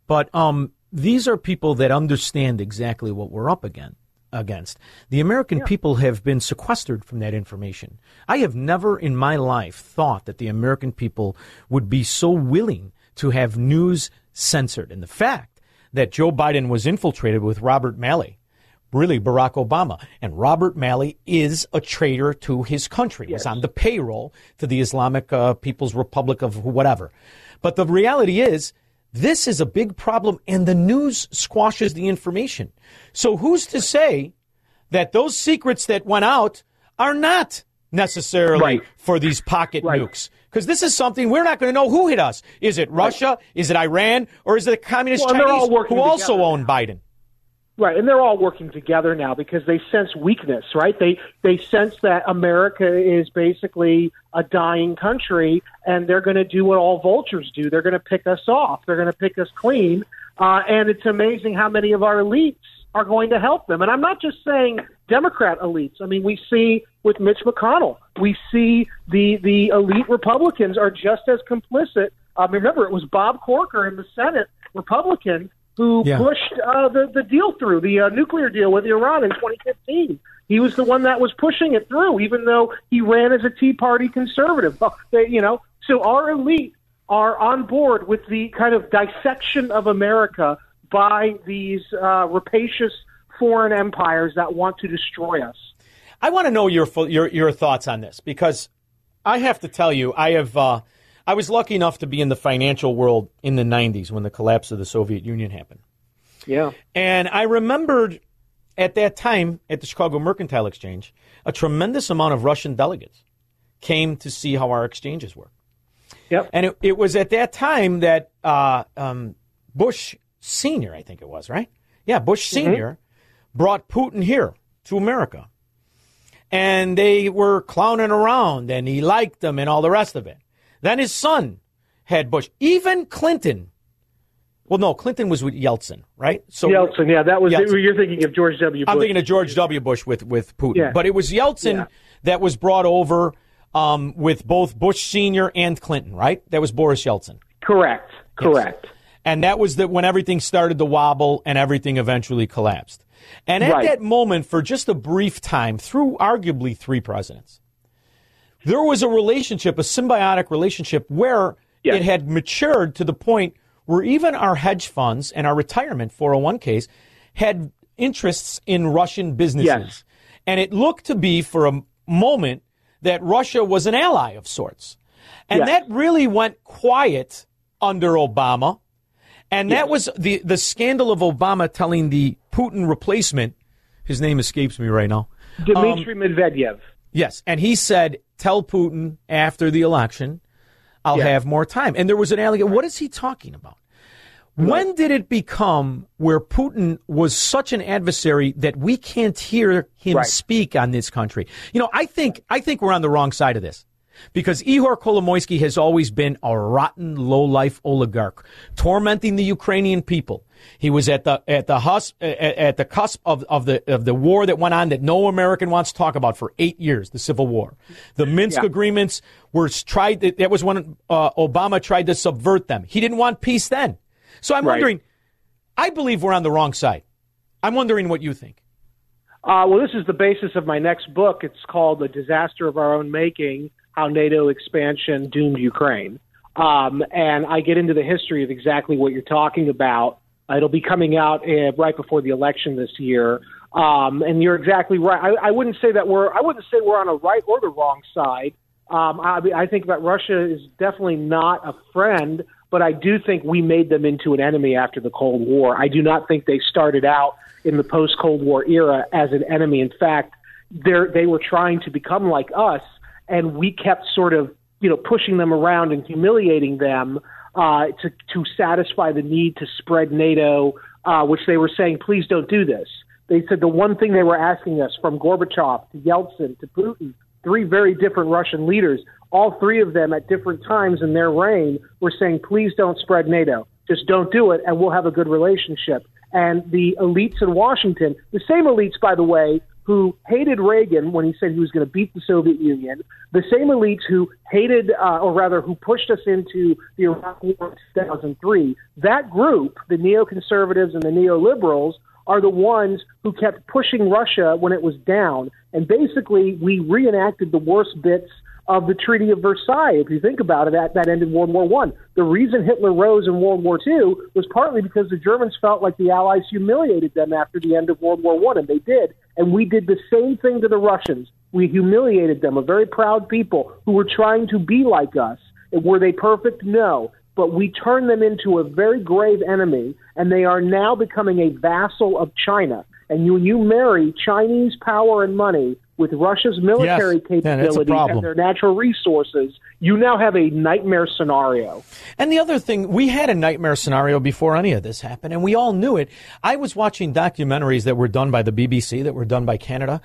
but um, these are people that understand exactly what we're up again against. The American people have been sequestered from that information. I have never in my life thought that the American people would be so willing to have news censored. And the fact that Joe Biden was infiltrated with Robert Malley, really Barack Obama, and Robert Malley is a traitor to his country. He was on the payroll to the Islamic uh, People's Republic of whatever. But the reality is, this is a big problem, and the news squashes the information. So who's to say that those secrets that went out are not necessarily for these pocket nukes? Because this is something we're not going to know who hit us. Is it Russia? Is it Iran? Or is it the communist Well, they're all Chinese who also own Biden? Right, and they're all working together now because they sense weakness, right? They they sense that America is basically a dying country, and they're going to do what all vultures do. They're going to pick us off. They're going to pick us clean, uh, and it's amazing how many of our elites are going to help them. And I'm not just saying Democrat elites. I mean, we see with Mitch McConnell, we see the the elite Republicans are just as complicit. Uh, remember, it was Bob Corker in the Senate, Republican, who Yeah. pushed uh, the the deal through the uh, nuclear deal with Iran in 2015. He was the one that was pushing it through, even though he ran as a Tea Party conservative. They- you know, so our elite are on board with the kind of dissection of America by these uh, rapacious foreign empires that want to destroy us. I want to know your your your thoughts on this because I have to tell you, I have uh, I was lucky enough to be in the financial world in the '90s when the collapse of the Soviet Union happened, Yeah. and I remembered at that time at the Chicago Mercantile Exchange, a tremendous amount of Russian delegates came to see how our exchanges work. Yep. And it, it was at that time that uh, um, Bush Senior, I think it was, right? Yeah, Bush Mm-hmm. Senior brought Putin here to America, and they were clowning around, and he liked them, and all the rest of it. Then his son had Bush. Even Clinton. Well, no, Clinton was with Yeltsin, right? So Yeltsin, yeah, that was Yeltsin. you're thinking of George W. Bush. I'm thinking of George W. Bush with with Putin, Yeah. but it was Yeltsin Yeah. that was brought over um, with both Bush Senior and Clinton, right? That was Boris Yeltsin, Correct. Correct. and that was the when everything started to wobble and everything eventually collapsed. And at Right. that moment, for just a brief time, through arguably three presidents, there was a relationship, a symbiotic relationship, where it had matured to the point where even our hedge funds and our retirement 401ks had interests in Russian businesses. Yes. And it looked to be for a moment that Russia was an ally of sorts. And Yes. that really went quiet under Obama. And that was the, the scandal of Obama telling the Putin replacement, his name escapes me right now. Um, Dmitry Medvedev. Yes, and he said, "Tell Putin after the election, I'll Yeah. have more time." And there was an allegation. What is he talking about? When did it become where Putin was such an adversary that we can't hear him Right. speak on this country? You know, I think I think we're on the wrong side of this. Because Ihor Kolomoisky has always been a rotten, low-life oligarch, tormenting the Ukrainian people. He was at the at the hus, at, at the cusp of, of the of the war that went on that no American wants to talk about for eight years, the Civil War. The Minsk Yeah. agreements were tried. That was when uh, Obama tried to subvert them. He didn't want peace then. So I'm Right. wondering. I believe we're on the wrong side. I'm wondering what you think. Uh, well, this is the basis of my next book. It's called "The Disaster of Our Own Making: How NATO Expansion Doomed Ukraine." Um, and I get into the history of exactly what you're talking about. Uh, it'll be coming out uh, right before the election this year. Um, and you're exactly right. I, I wouldn't say that we're I wouldn't say we're on a right or the wrong side. Um, I, I think that Russia is definitely not a friend, but I do think we made them into an enemy after the Cold War. I do not think they started out in the post Cold War era as an enemy. In fact, they were trying to become like us, and we kept sort of you know pushing them around and humiliating them uh, to to satisfy the need to spread NATO, uh, which they were saying, please don't do this. They said the one thing they were asking us from Gorbachev to Yeltsin to Putin, three very different Russian leaders, all three of them at different times in their reign were saying, please don't spread NATO. Just don't do it, and we'll have a good relationship. And the elites in Washington, the same elites, by the way, who hated Reagan when he said he was going to beat the Soviet Union, the same elites who hated, uh, or rather, who pushed us into the Iraq War in 2003, that group, the neoconservatives and the neoliberals, are the ones who kept pushing Russia when it was down. And basically, we reenacted the worst bits of the Treaty of Versailles. If you think about it, that, that ended World War One. The reason Hitler rose in World War Two was partly because the Germans felt like the Allies humiliated them after the end of World War One, and they did. And we did the same thing to the Russians. We humiliated them, a very proud people who were trying to be like us. Were they perfect? No. But we turned them into a very grave enemy, and they are now becoming a vassal of China. And when you marry Chinese power and money with Russia's military capability problem. and their natural resources, you now have a nightmare scenario. And the other thing, we had a nightmare scenario before any of this happened, and we all knew it. I was watching documentaries that were done by the BBC, that were done by Canada,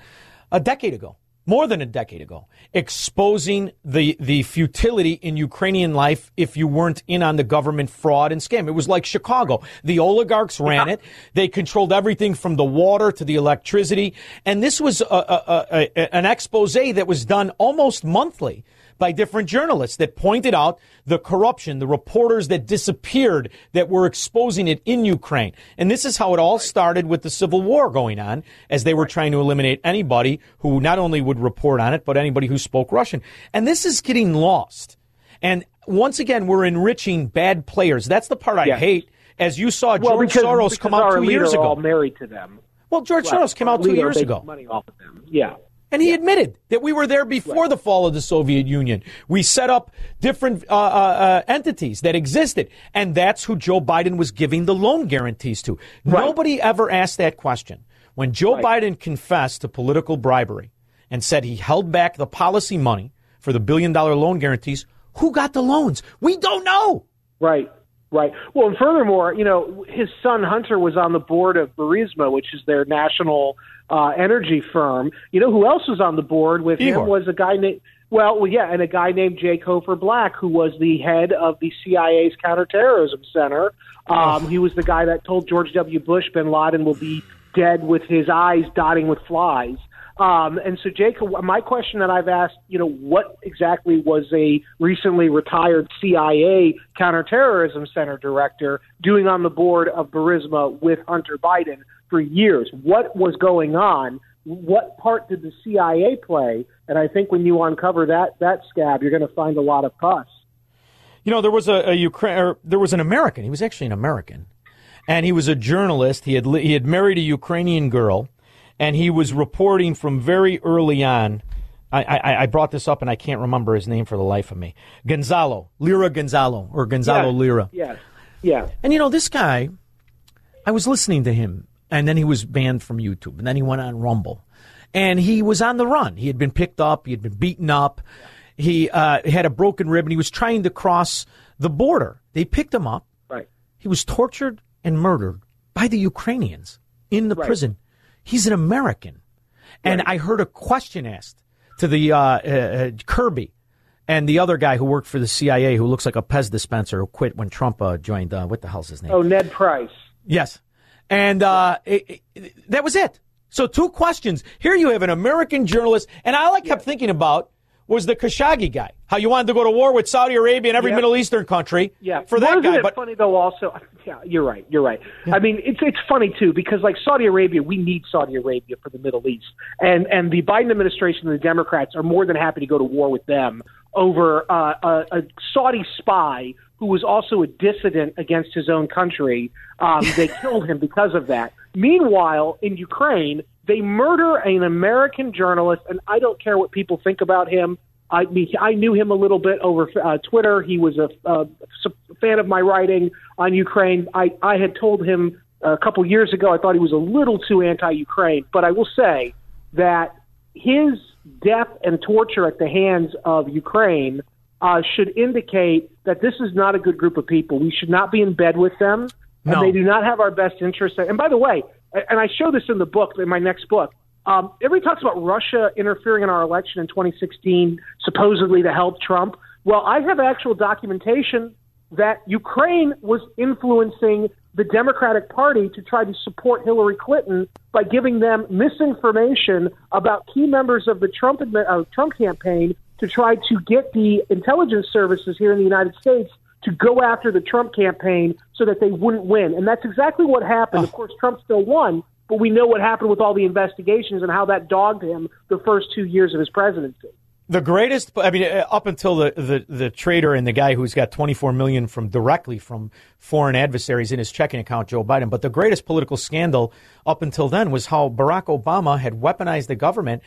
a decade ago, more than a decade ago, exposing the the futility in Ukrainian life if you weren't in on the government fraud and scam. It was like Chicago. The oligarchs ran it. They controlled everything from the water to the electricity, and this was a, a, a, a, an expose that was done almost monthly by different journalists that pointed out the corruption, the reporters that disappeared that were exposing it in Ukraine. And this is how it all started with the civil war going on as they were trying to eliminate anybody who not only would report on it, but anybody who spoke Russian. And this is getting lost. And once again, we're enriching bad players. That's the part I hate. As you saw George well, because, Soros because come out two years ago. all married to them. Well, George Right. Soros came out two years ago. Money off of them. Yeah. And he admitted that we were there before the fall of the Soviet Union. We set up different uh, uh, uh, entities that existed, and that's who Joe Biden was giving the loan guarantees to. Nobody ever asked that question. When Joe Biden confessed to political bribery and said he held back the policy money for the billion dollar loan guarantees, Who got the loans? We don't know. Right, right. Well, and furthermore, you know, his son Hunter was on the board of Burisma, which is their national uh, energy firm. You know who else was on the board with Igor. him was a guy named. Well, well, yeah, and a guy named J. Cofer Black, who was the head of the CIA's counterterrorism center. Um, he was the guy that told George W. Bush Bin Laden will be dead with his eyes dotting with flies. Um, and so, Jake, my question that I've asked, you know, what exactly was a recently retired CIA counterterrorism center director doing on the board of Burisma with Hunter Biden for years? What was going on? What part did the CIA play? And I think when you uncover that that scab, you're going to find a lot of pus. You know, there was a, a Ukraine, or there was an American. He was actually an American, and he was a journalist. He had he had married a Ukrainian girl, and he was reporting from very early on. I, I, I brought this up, and I can't remember his name for the life of me. Gonzalo, Lira Gonzalo, or Gonzalo. Lira. Yeah, yeah. And you know, this guy, I was listening to him, and then he was banned from YouTube, and then he went on Rumble, and he was on the run. He had been picked up, he had been beaten up, he uh, had a broken rib, and he was trying to cross the border. They picked him up. Right. He was tortured and murdered by the Ukrainians in the Right. prison. He's an American, and I heard a question asked to the uh, uh, uh, Kirby. And the other guy who worked for the CIA, who looks like a Pez dispenser, who quit when Trump uh, joined. Uh, what the hell's his name? Oh, Ned Price. Yes. And uh, it, it- that was it. So, two questions. Here you have an American journalist, and all I kept thinking about was the Khashoggi guy. How you wanted to go to war with Saudi Arabia and every Yeah. Middle Eastern country Yeah, for that Wasn't guy. It But funny though. Also, yeah, you're right. You're right. I mean, it's it's funny too because like Saudi Arabia, we need Saudi Arabia for the Middle East, and and the Biden administration and the Democrats are more than happy to go to war with them over uh, a, a Saudi spy who was also a dissident against his own country. Um, they killed him because of that. Meanwhile, in Ukraine, they murder an American journalist, and I don't care what people think about him. I mean, I knew him a little bit over uh, Twitter. He was a, a fan of my writing on Ukraine. I, I had told him a couple years ago I thought he was a little too anti-Ukraine, but I will say that his death and torture at the hands of Ukraine uh, should indicate that this is not a good group of people. We should not be in bed with them, No. and they do not have our best interests. And by the way, and I show this in the book, in my next book. Um, everybody talks about Russia interfering in our election in 2016, supposedly to help Trump. Well, I have actual documentation that Ukraine was influencing the Democratic Party to try to support Hillary Clinton by giving them misinformation about key members of the Trump uh, Trump campaign to try to get the intelligence services here in the United States to go after the Trump campaign so that they wouldn't win. And that's exactly what happened. Of course, Trump still won, but we know what happened with all the investigations and how that dogged him the first two years of his presidency. the greatest, I mean, uh, up until the, the, the traitor and the guy who's got 24 million from directly from foreign adversaries in his checking account, Joe Biden. But the greatest political scandal up until then was how Barack Obama had weaponized the government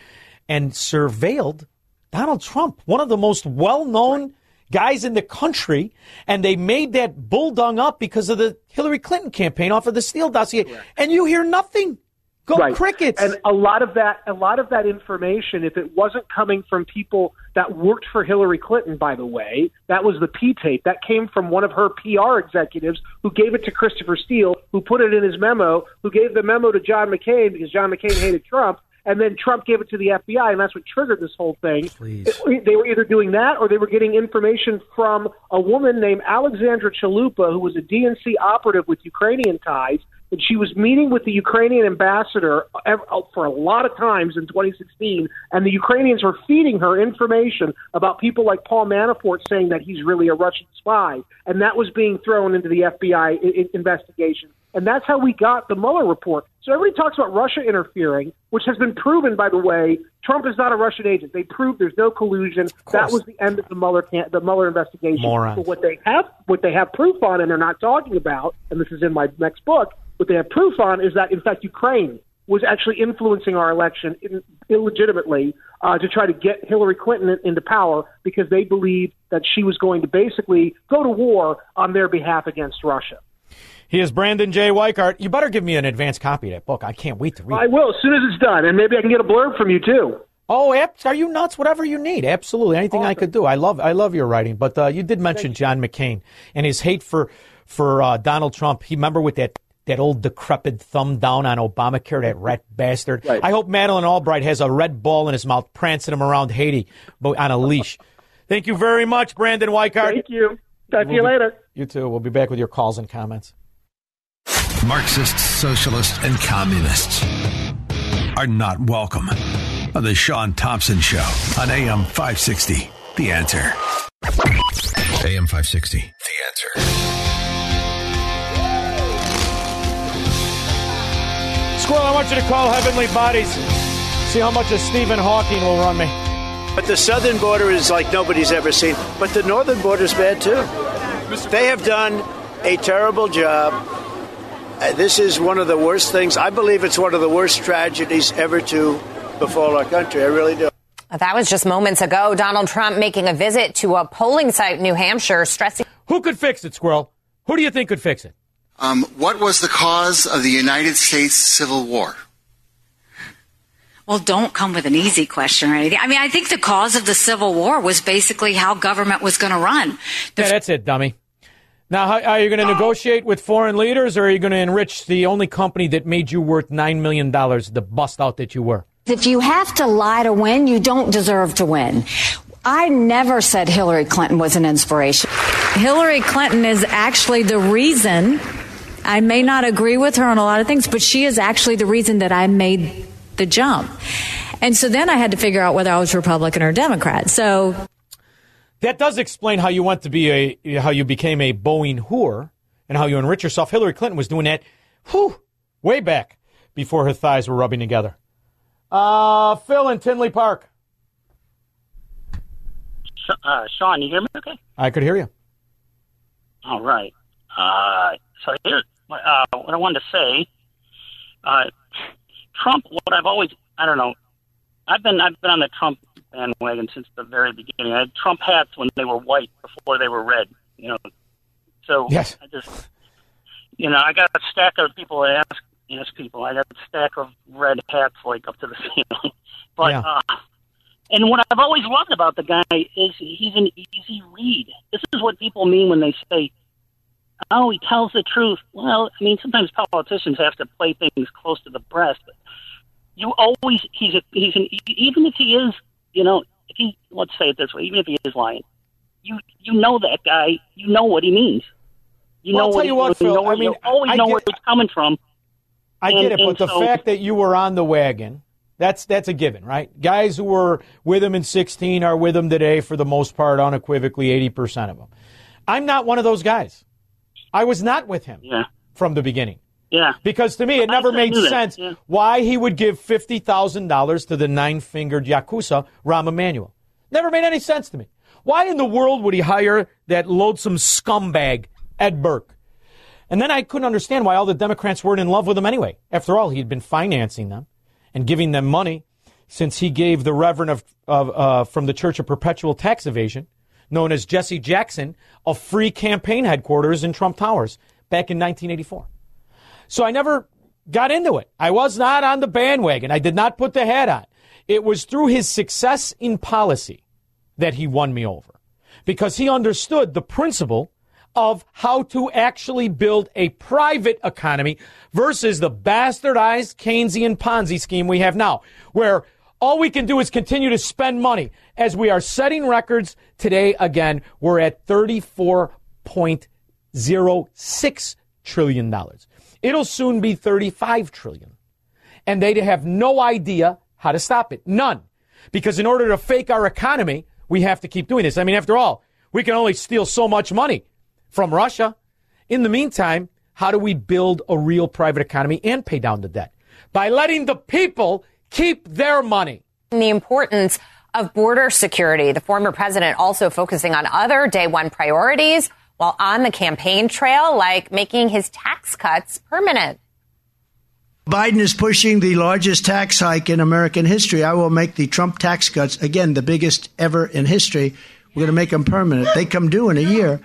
and surveilled Donald Trump, one of the most well known guys in the country. And they made that bulldung up because of the Hillary Clinton campaign off of the Steele dossier. And you hear nothing. Go Right. crickets. And a lot of that, a lot of that information, if it wasn't coming from people that worked for Hillary Clinton, by the way, that was the P tape. That came from one of her PR executives who gave it to Christopher Steele, who put it in his memo, who gave the memo to John McCain because John McCain hated Trump. And then Trump gave it to the FBI, and that's what triggered this whole thing. It- they were either doing that or they were getting information from a woman named Alexandra Chalupa, who was a DNC operative with Ukrainian ties, and she was meeting with the Ukrainian ambassador uh, for a lot of times in 2016, and the Ukrainians were feeding her information about people like Paul Manafort saying that he's really a Russian spy, and that was being thrown into the FBI investigation. And that's how we got the Mueller report. So everybody talks about Russia interfering, which has been proven, by the way. Trump is not a Russian agent. They proved there's no collusion. That was the end of the Mueller can- the Mueller investigation. Morons. But what they have what they have proof on, and they're not talking about, and this is in my next book. What they have proof on is that in fact Ukraine was actually influencing our election in, illegitimately uh, to try to get Hillary Clinton in- into power because they believed that she was going to basically go to war on their behalf against Russia. He is Brandon J. Weichert. You better give me an advance copy of that book. I can't wait to read it. I will as soon as it's done, and maybe I can get a blurb from you too. Oh, are you nuts? Whatever you need, absolutely. Anything I could do. I love, I love your writing. But uh, you did mention John McCain and his hate for for uh, Donald Trump. He remember with that that old decrepit thumb down on Obamacare, that rat bastard. I hope Madeline Albright has a red ball in his mouth, prancing him around Haiti but on a leash. Thank you very much, Brandon Weichert. Thank you. Talk to you be- later. You too. We'll be back with your calls and comments. Marxists, socialists, and communists are not welcome on the Shaun Thompson Show on AM 560. The answer. AM 560. The answer. Squirrel, I want you to call Heavenly Bodies. See how much of Stephen Hawking will run me. But the southern border is like nobody's ever seen. But the northern border is bad too. They have done a terrible job. Uh, This is one of the worst things. I believe it's one of the worst tragedies ever to befall our country. I really do. That was just moments ago. Donald Trump making a visit to a polling site in New Hampshire, stressing. Who could fix it, Squirrel? Who do you think could fix it? Um, what was the cause of the United States Civil War? Well, don't come with an easy question or anything. I mean, I think the cause of the Civil War was basically how government was going to run. Yeah, that's it, dummy. Now, how, are you going to negotiate with foreign leaders, or are you going to enrich the only company that made you worth nine million dollars, the bust out that you were? If you have to lie to win, you don't deserve to win. I never said Hillary Clinton was an inspiration. Hillary Clinton is actually the reason. I may not agree with her on a lot of things, but she is actually the reason that I made the jump. And so then I had to figure out whether I was Republican or Democrat. So That does explain how you went to be a how you became a Boeing whore and how you enrich yourself. Hillary Clinton was doing that, whew, way back before her thighs were rubbing together. Uh, Phil in Tinley Park. Uh, Shaun, you hear me okay? I could hear you. All right. Uh, so here, uh, what I wanted to say, uh, Trump. What I've always, I don't know, I've been I've been on the Trump bandwagon since the very beginning. I had Trump hats when they were white before they were red. You know, so Yes. I just, you know, I got a stack of people that ask ask people. I got a stack of red hats like up to the ceiling. but Yeah. uh, and what I've always loved about the guy is he's an easy read. This is what people mean when they say, "Oh, he tells the truth." Well, I mean, sometimes politicians have to play things close to the breast. But you always he's a he's an even if he is, you know, if he let's say it this way, even if he is lying, you you know that guy, you know what he means. You Well, know I'll tell what you what, you Phil, know I mean, you always I know get- where it's coming from. I And- get it, but the so- fact that you were on the wagon, that's that's a given, right? Guys who were with him in 16 are with him today for the most part, unequivocally 80% of them. I'm not one of those guys. I was not with him Yeah. from the beginning. Yeah. Because to me, it never made sense yeah. why he would give $50,000 to the nine fingered Yakuza, Rahm Emanuel. Never made any sense to me. Why in the world would he hire that loathsome scumbag, Ed Burke? And then I couldn't understand why all the Democrats weren't in love with him anyway. After all, he'd been financing them and giving them money since he gave the Reverend of, of uh, from the Church of Perpetual Tax Evasion, known as Jesse Jackson, a free campaign headquarters in Trump Towers back in 1984. So I never got into it. I was not on the bandwagon. I did not put the hat on. It was through his success in policy that he won me over because he understood the principle of how to actually build a private economy versus the bastardized Keynesian Ponzi scheme we have now, where all we can do is continue to spend money as we are setting records today. Again, we're at $34.06 trillion. It'll soon be 35 trillion. And they have no idea how to stop it. None. Because in order to fake our economy, we have to keep doing this. I mean, after all, we can only steal so much money from Russia. In the meantime, how do we build a real private economy and pay down the debt? By letting the people keep their money. The importance of border security. The former president also focusing on other day one priorities while on the campaign trail, like making his tax cuts permanent. Biden is pushing the largest tax hike in American history. I will make the Trump tax cuts, again, the biggest ever in history. We're going to make them permanent. They come due in a year.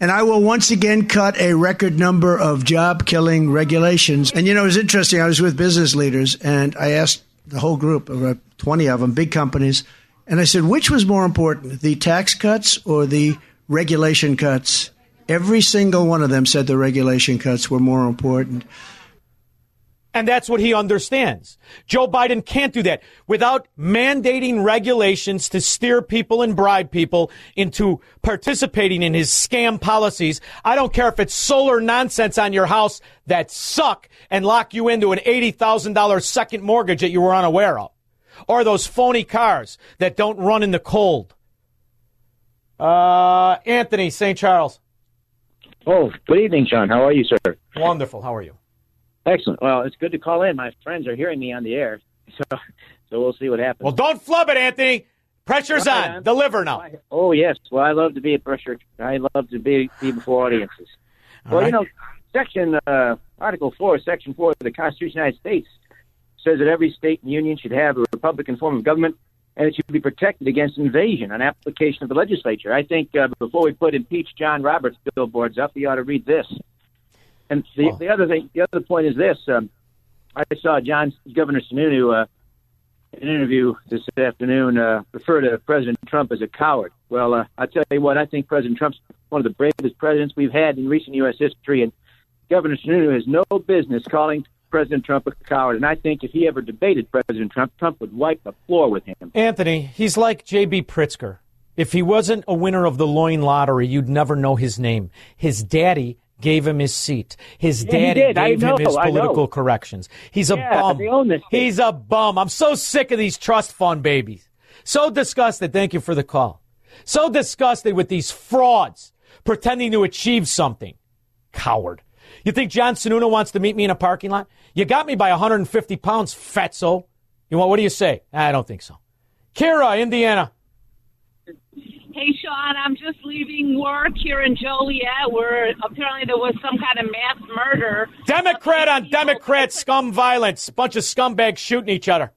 And I will once again cut a record number of job killing regulations. And you know, it was interesting. I was with business leaders and I asked the whole group, of uh, 20 of them, big companies. And I said, which was more important, the tax cuts or the regulation cuts? Every single one of them said the regulation cuts were more important. And that's what he understands. Joe Biden can't do that without mandating regulations to steer people and bribe people into participating in his scam policies. I don't care if it's solar nonsense on your house that suck and lock you into an $80,000 second mortgage that you were unaware of. Or those phony cars that don't run in the cold. Uh, Anthony, St. Charles. Oh, good evening, John. How are you, sir? Wonderful. How are you? Excellent. Well, it's good to call in. My friends are hearing me on the air, so so we'll see what happens. Well, don't flub it, Anthony. Pressure's on. on. Deliver now. Oh yes. Well, I love to be a pressure. I love to be be before audiences. All well, right. you know, Section uh, Article Four, Section Four of the Constitution of the United States says that every state and union should have a Republican form of government, and it should be protected against invasion on application of the legislature. I think uh, before we put impeach John Roberts billboards up, we ought to read this. And the, the other thing, the other point is this: um, I saw John Governor Sununu uh, in an interview this afternoon uh, refer to President Trump as a coward. Well, uh, I tell you what, I think President Trump's one of the bravest presidents we've had in recent U.S. history, and Governor Sununu has no business calling President Trump a coward. And I think if he ever debated President Trump, Trump would wipe the floor with him. Anthony, he's like J.B. Pritzker. If he wasn't a winner of the Loin Lottery, you'd never know his name. His daddy gave him his seat. His Yeah, daddy gave him his political corrections. He's a Yeah, bum. they own this He's a bum. I'm so sick of these trust fund babies. So disgusted. Thank you for the call. So disgusted with these frauds pretending to achieve something. Coward. You think John Sununu wants to meet me in a parking lot? You got me by 150 pounds, fatso. You want? What do you say? I don't think so. Kira, Indiana. Hey, Shaun, I'm just leaving work here in Joliet where apparently there was some kind of mass murder. Democrat on Democrat scum violence. Bunch of scumbags shooting each other.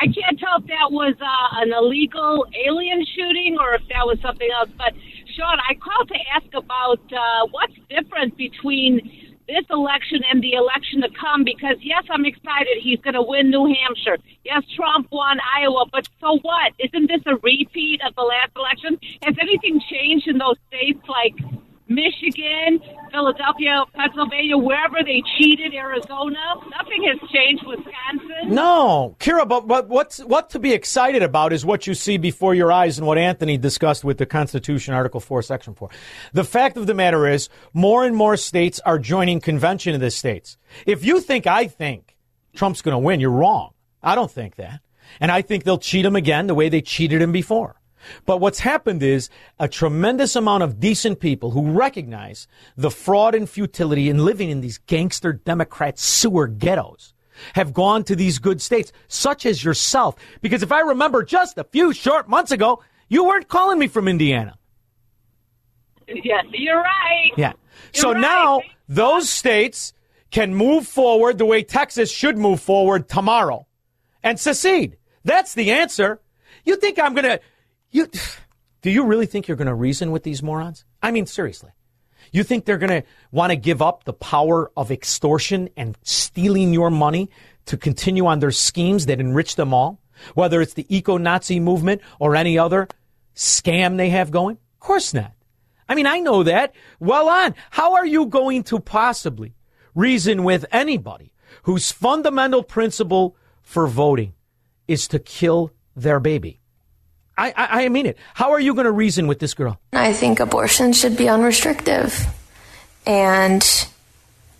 I can't tell if that was uh, an illegal alien shooting or if that was something else. But, Shaun, I called to ask about uh, what's different between this election and the election to come because, yes, I'm excited he's going to win New Hampshire. Yes, Trump won Iowa, but so what? Isn't this a repeat of the last election? Has anything changed in those states like Michigan, Philadelphia, Pennsylvania, wherever they cheated, Arizona? Nothing has changed. Wisconsin? No, Kira, but, but what's what to be excited about is what you see before your eyes and what Anthony discussed with the Constitution, Article Four, Section Four. The fact of the matter is, more and more states are joining convention in the states. If you think I think Trump's going to win, you're wrong. I don't think that, and I think they'll cheat him again the way they cheated him before. But what's happened is a tremendous amount of decent people who recognize the fraud and futility in living in these gangster Democrat sewer ghettos have gone to these good states, such as yourself. Because if I remember just a few short months ago, you weren't calling me from Indiana. Yes, you're right. Yeah. So now those states can move forward the way Texas should move forward tomorrow and secede. That's the answer. You think I'm going to you do you really think you're going to reason with these morons? I mean seriously. You think they're going to want to give up the power of extortion and stealing your money to continue on their schemes that enrich them all? Whether it's the eco-Nazi movement or any other scam they have going? Of course not. I mean, I know that. Well on. How are you going to possibly reason with anybody whose fundamental principle for voting is to kill their baby? I, I, I mean it. How are you going to reason with this girl? I think abortion should be unrestricted. And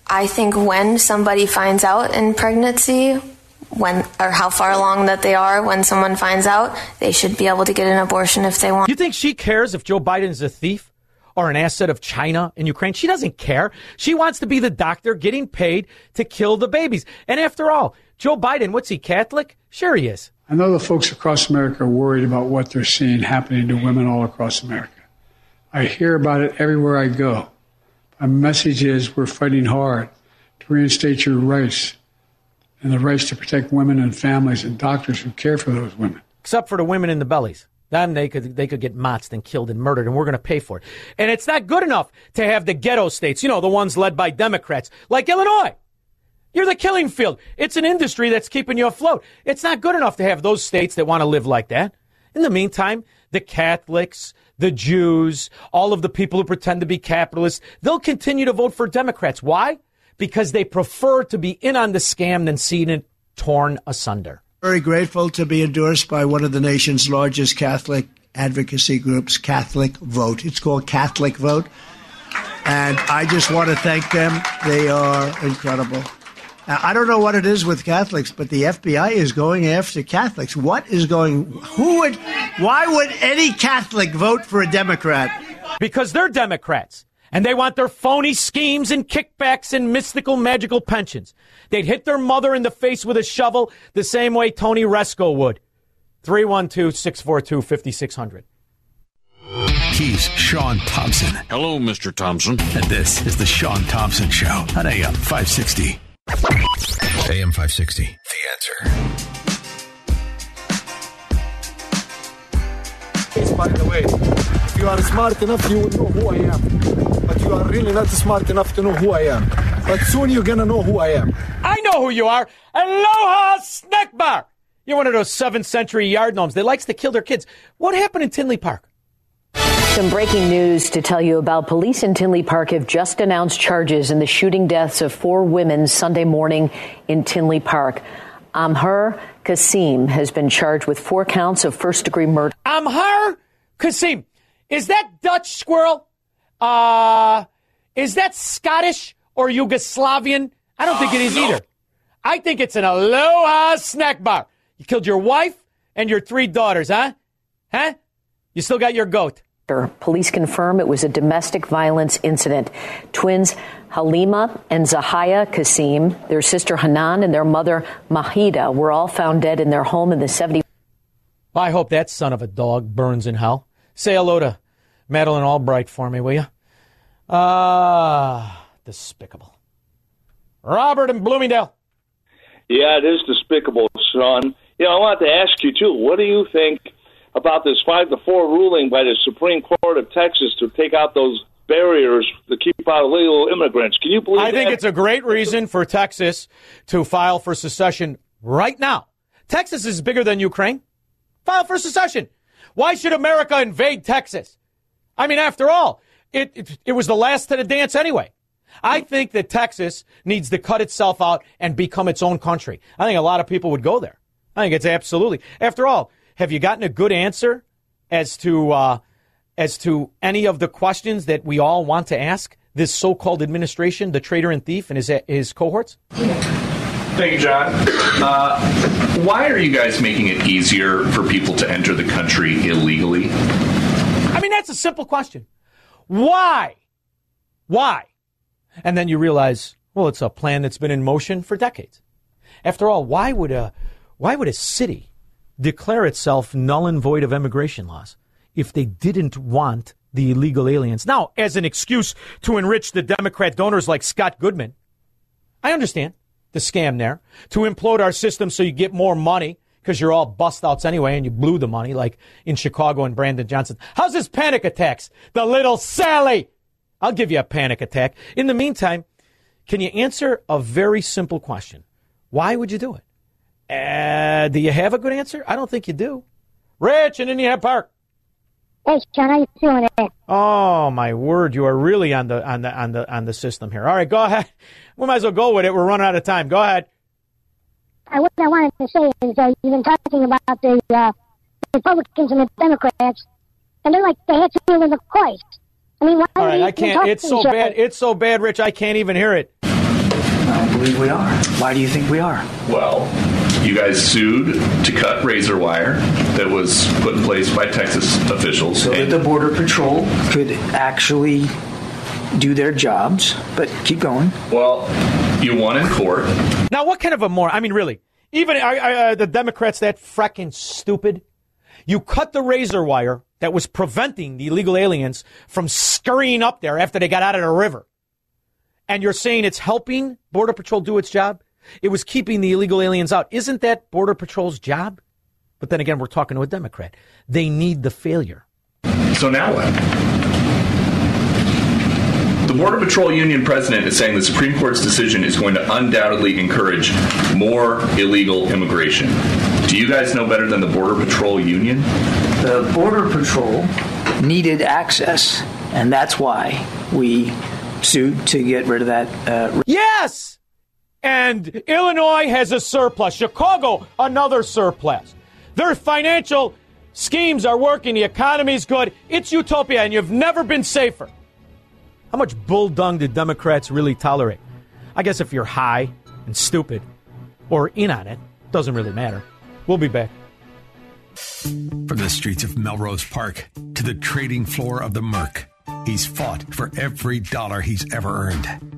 I think when somebody finds out in pregnancy, when or how far along that they are when someone finds out, they should be able to get an abortion if they want. You think she cares if Joe Biden is a thief or an asset of China and Ukraine? She doesn't care. She wants to be the doctor getting paid to kill the babies. And after all, Joe Biden, what's he, Catholic? Sure he is. I know the folks across America are worried about what they're seeing happening to women all across America. I hear about it everywhere I go. My message is we're fighting hard to reinstate your rights and the rights to protect women and families and doctors who care for those women. Except for the women in the bellies. Then they could they could get motzed and killed and murdered, and we're going to pay for it. And it's not good enough to have the ghetto states, you know, the ones led by Democrats, like Illinois. You're the killing field. It's an industry that's keeping you afloat. It's not good enough to have those states that want to live like that. In the meantime, the Catholics, the Jews, all of the people who pretend to be capitalists, they'll continue to vote for Democrats. Why? Because they prefer to be in on the scam than seeing it torn asunder. Very grateful to be endorsed by one of the nation's largest Catholic advocacy groups, Catholic Vote. It's called Catholic Vote. And I just want to thank them. They are incredible. Now, I don't know what it is with Catholics, but the FBI is going after Catholics. What is going? Who would? Why would any Catholic vote for a Democrat? Because they're Democrats. And they want their phony schemes and kickbacks and mystical magical pensions. They'd hit their mother in the face with a shovel the same way Tony Rezko would. 312 642 5600. He's Shaun Thompson. Hello, Mr. Thompson. And this is the Shaun Thompson Show on AM 560. AM 560. The answer. By the way, if you are smart enough, you will know who I am. But you are really not smart enough to know who I am. But soon you're gonna know who I am. I know who you are. Aloha Snack Bar. You're one of those 7th century yard gnomes that likes to kill their kids. What happened in Tinley Park? Some breaking news to tell you about. Police in Tinley Park have just announced charges in the shooting deaths of four women Sunday morning in Tinley Park. Amher Kasim has been charged with four counts of first degree murder. Amhar Kasim. Is that Dutch squirrel? Uh, is that Scottish or Yugoslavian? I don't think it is either. I think it's an Aloha snack bar. You killed your wife and your three daughters, huh? Huh? You still got your goat. Police confirm it was a domestic violence incident. Twins Halima and Zahaya Kasim, their sister Hanan, and their mother Mahida were all found dead in their home in the 70. I hope that son of a dog burns in hell. Say hello to Madeleine Albright for me, will you? Ah, despicable. Robert in Bloomingdale. Yeah, it is despicable, son. You know, I want to ask you too. What do you think about this five to four ruling by the Supreme Court of Texas to take out those barriers to keep out illegal immigrants? Can you believe? I think it's a great reason for Texas to file for secession right now. Texas is bigger than Ukraine. File for secession. Why should America invade Texas? I mean, after all, it, it, it was the last to the dance anyway. I think that Texas needs to cut itself out and become its own country. I think a lot of people would go there. I think it's absolutely. After all, have you gotten a good answer as to uh, as to any of the questions that we all want to ask this so-called administration, the traitor and thief, and his his cohorts? Thank you, John. Uh, why are you guys making it easier for people to enter the country illegally? I mean, that's a simple question. Why? Why? And then you realize, well, it's a plan that's been in motion for decades. After all, why would a why would a city declare itself null and void of immigration laws if they didn't want the illegal aliens? Now, as an excuse to enrich the Democrat donors like Scott Goodman, I understand the scam there to implode our system so you get more money because you're all bust outs anyway and you blew the money like in Chicago and Brandon Johnson. How's this panic attacks? The little Sally. I'll give you a panic attack. In the meantime, can you answer a very simple question? Why would you do it? Uh, do you have a good answer? I don't think you do. Rich in Indiana Park. Hey, Shaun, how you feeling today? Oh my word, you are really on the on the on the on the system here. All right, go ahead. We might as well go with it. We're running out of time. Go ahead. Uh, what I wanted to say is uh, you've been talking about the uh, Republicans and the Democrats, and they're like the Hatfield and the Christ. I mean, why All are right, they I even can't. talking It's so each other? bad. It's so bad, Rich. I can't even hear it. I believe we are. Why do you think we are? Well, you guys sued to cut razor wire that was put in place by Texas officials. So that the Border Patrol could actually do their jobs. But keep going. well, you won in court. Now, what kind of a more? I mean, really, even are, are, are the Democrats that fracking stupid? You cut the razor wire that was preventing the illegal aliens from scurrying up there after they got out of the river, and you're saying it's helping Border Patrol do its job? It was keeping the illegal aliens out. Isn't that Border Patrol's job? But then again, we're talking to a Democrat. They need the failure. So now what? The Border Patrol Union president is saying the Supreme Court's decision is going to undoubtedly encourage more illegal immigration. Do you guys know better than the Border Patrol Union? The Border Patrol needed access, and that's why we sued to get rid of that. Uh, yes! And Illinois has a surplus. Chicago, another surplus. Their financial schemes are working. The economy's good. It's utopia, and you've never been safer. How much bull dung do Democrats really tolerate? I guess if you're high and stupid or in on it, doesn't really matter. We'll be back. From the streets of Melrose Park to the trading floor of the Merc, he's fought for every dollar he's ever earned.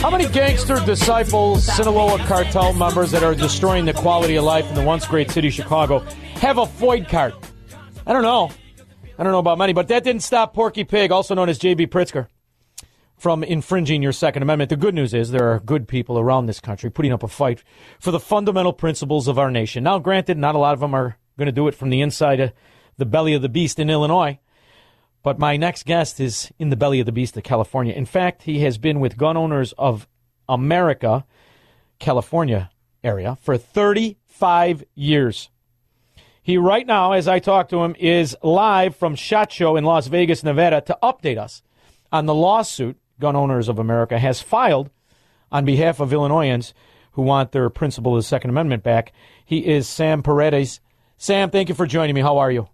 How many gangster disciples, Sinaloa cartel members that are destroying the quality of life in the once great city Chicago have a FOID card? I don't know. I don't know about many, but that didn't stop Porky Pig, also known as J.B. Pritzker, from infringing your Second Amendment. The good news is there are good people around this country putting up a fight for the fundamental principles of our nation. Now, granted, not a lot of them are going to do it from the inside of the belly of the beast in Illinois. But my next guest is in the belly of the beast of California. In fact, he has been with Gun Owners of America, California area, for 35 years. He, right now, as I talk to him, is live from SHOT Show in Las Vegas, Nevada, to update us on the lawsuit Gun Owners of America has filed on behalf of Illinoisans who want their principle of the Second Amendment back. He is Sam Paredes. Sam, thank you for joining me. How are you?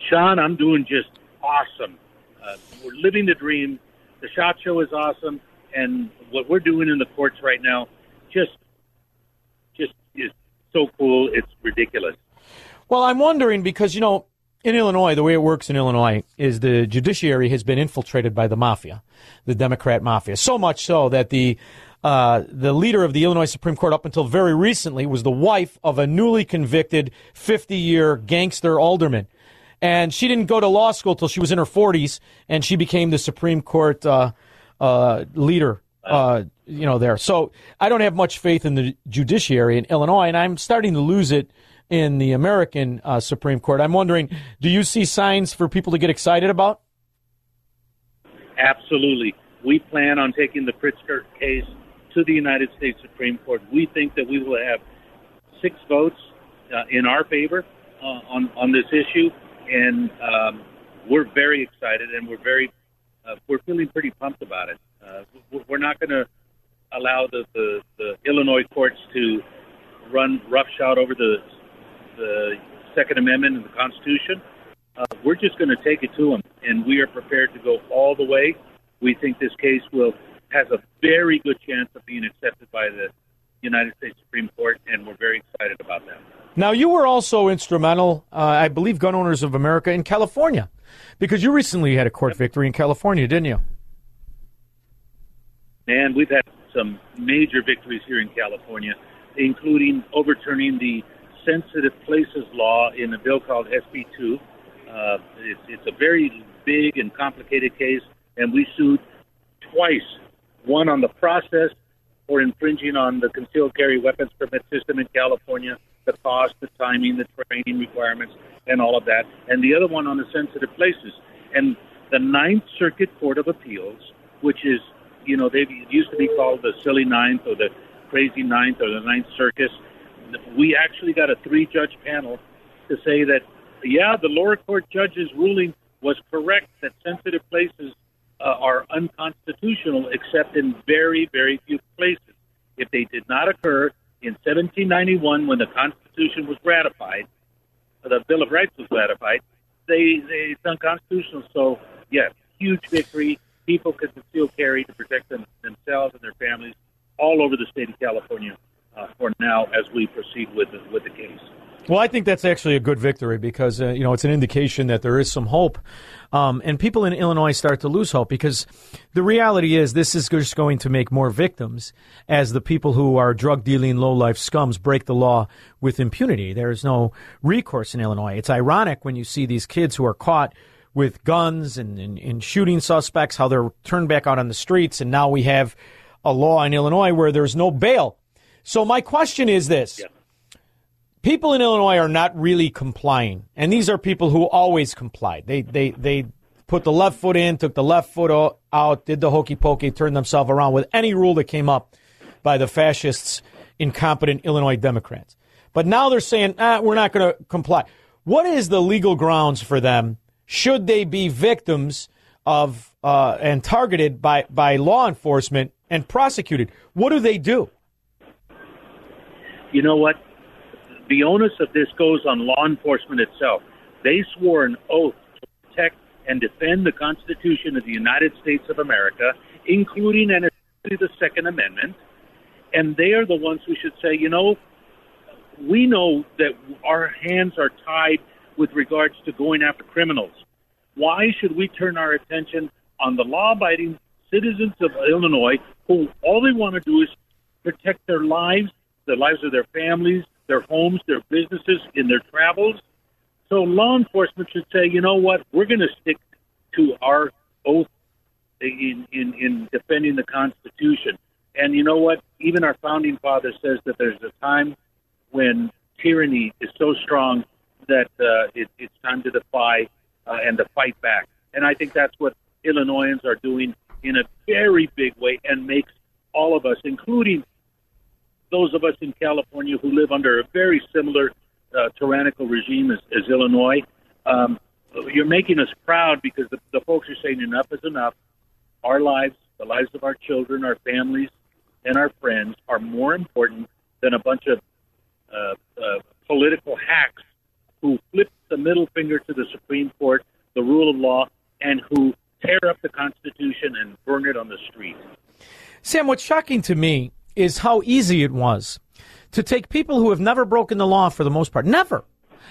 Shaun, I'm doing just awesome. Uh, we're living the dream. The shot show is awesome, and what we're doing in the courts right now, just, just is so cool. It's ridiculous. Well, I'm wondering because you know, in Illinois, the way it works in Illinois is the judiciary has been infiltrated by the mafia, the Democrat mafia, so much so that the uh, the leader of the Illinois Supreme Court up until very recently was the wife of a newly convicted 50 year gangster alderman and she didn't go to law school till she was in her 40s, and she became the Supreme Court uh, uh, leader. Uh, you know, there. So I don't have much faith in the judiciary in Illinois, and I'm starting to lose it in the American uh, Supreme Court. I'm wondering, do you see signs for people to get excited about? Absolutely. We plan on taking the Pritzker case to the United States Supreme Court. We think that we will have six votes uh, in our favor uh, on on this issue and um, we're very excited and we're very uh, we're feeling pretty pumped about it. Uh, we're not going to allow the, the, the Illinois courts to run roughshod over the the Second Amendment and the Constitution. Uh, we're just going to take it to them, and we are prepared to go all the way. We think this case will has a very good chance of being accepted by the United States Supreme Court, and we're very excited about that. Now, you were also instrumental, uh, I believe, Gun Owners of America in California, because you recently had a court victory in California, didn't you? And we've had some major victories here in California, including overturning the sensitive places law in a bill called SB 2. Uh, it's, it's a very big and complicated case, and we sued twice one on the process for infringing on the concealed carry weapons permit system in California, the cost, the timing, the training requirements, and all of that, and the other one on the sensitive places. And the Ninth Circuit Court of Appeals, which is, you know, they used to be called the silly Ninth or the crazy Ninth or the Ninth Circus. We actually got a three-judge panel to say that, yeah, the lower court judge's ruling was correct that sensitive places uh, are unconstitutional except in very, very few places. If they did not occur in 1791 when the Constitution was ratified, the Bill of Rights was ratified, they, they it's unconstitutional. So, yes, huge victory. People can still carry to protect them, themselves and their families all over the state of California uh, for now as we proceed with with the case. Well, I think that's actually a good victory because uh, you know it's an indication that there is some hope, um, and people in Illinois start to lose hope because the reality is this is just going to make more victims as the people who are drug dealing low life scums break the law with impunity. There is no recourse in Illinois. It's ironic when you see these kids who are caught with guns and, and, and shooting suspects how they're turned back out on the streets, and now we have a law in Illinois where there's no bail. So my question is this. People in Illinois are not really complying, and these are people who always complied. They they they put the left foot in, took the left foot out, did the hokey pokey, turned themselves around with any rule that came up by the fascists, incompetent Illinois Democrats. But now they're saying, ah, we're not going to comply. What is the legal grounds for them? Should they be victims of uh, and targeted by, by law enforcement and prosecuted? What do they do? You know what? The onus of this goes on law enforcement itself. They swore an oath to protect and defend the Constitution of the United States of America, including and especially the Second Amendment. And they are the ones who should say, you know, we know that our hands are tied with regards to going after criminals. Why should we turn our attention on the law abiding citizens of Illinois who all they want to do is protect their lives, the lives of their families, their homes, their businesses, in their travels? So law enforcement should say, you know what, we're going to stick to our oath in, in, in defending the Constitution. And you know what? Even our founding father says that there's a time when tyranny is so strong that uh, it, it's time to defy uh, and to fight back. And I think that's what Illinoisans are doing in a very big way and makes all of us, including those of us in California who live under a very similar uh, tyrannical regime as, as Illinois, um, you're making us proud because the, the folks are saying enough is enough. Our lives, the lives of our children, our families, and our friends are more important than a bunch of uh, uh, political hacks who flip the middle finger to the Supreme Court, the rule of law, and who tear up the Constitution and burn it on the street. Sam, what's shocking to me is how easy it was to take people who have never broken the law for the most part, never,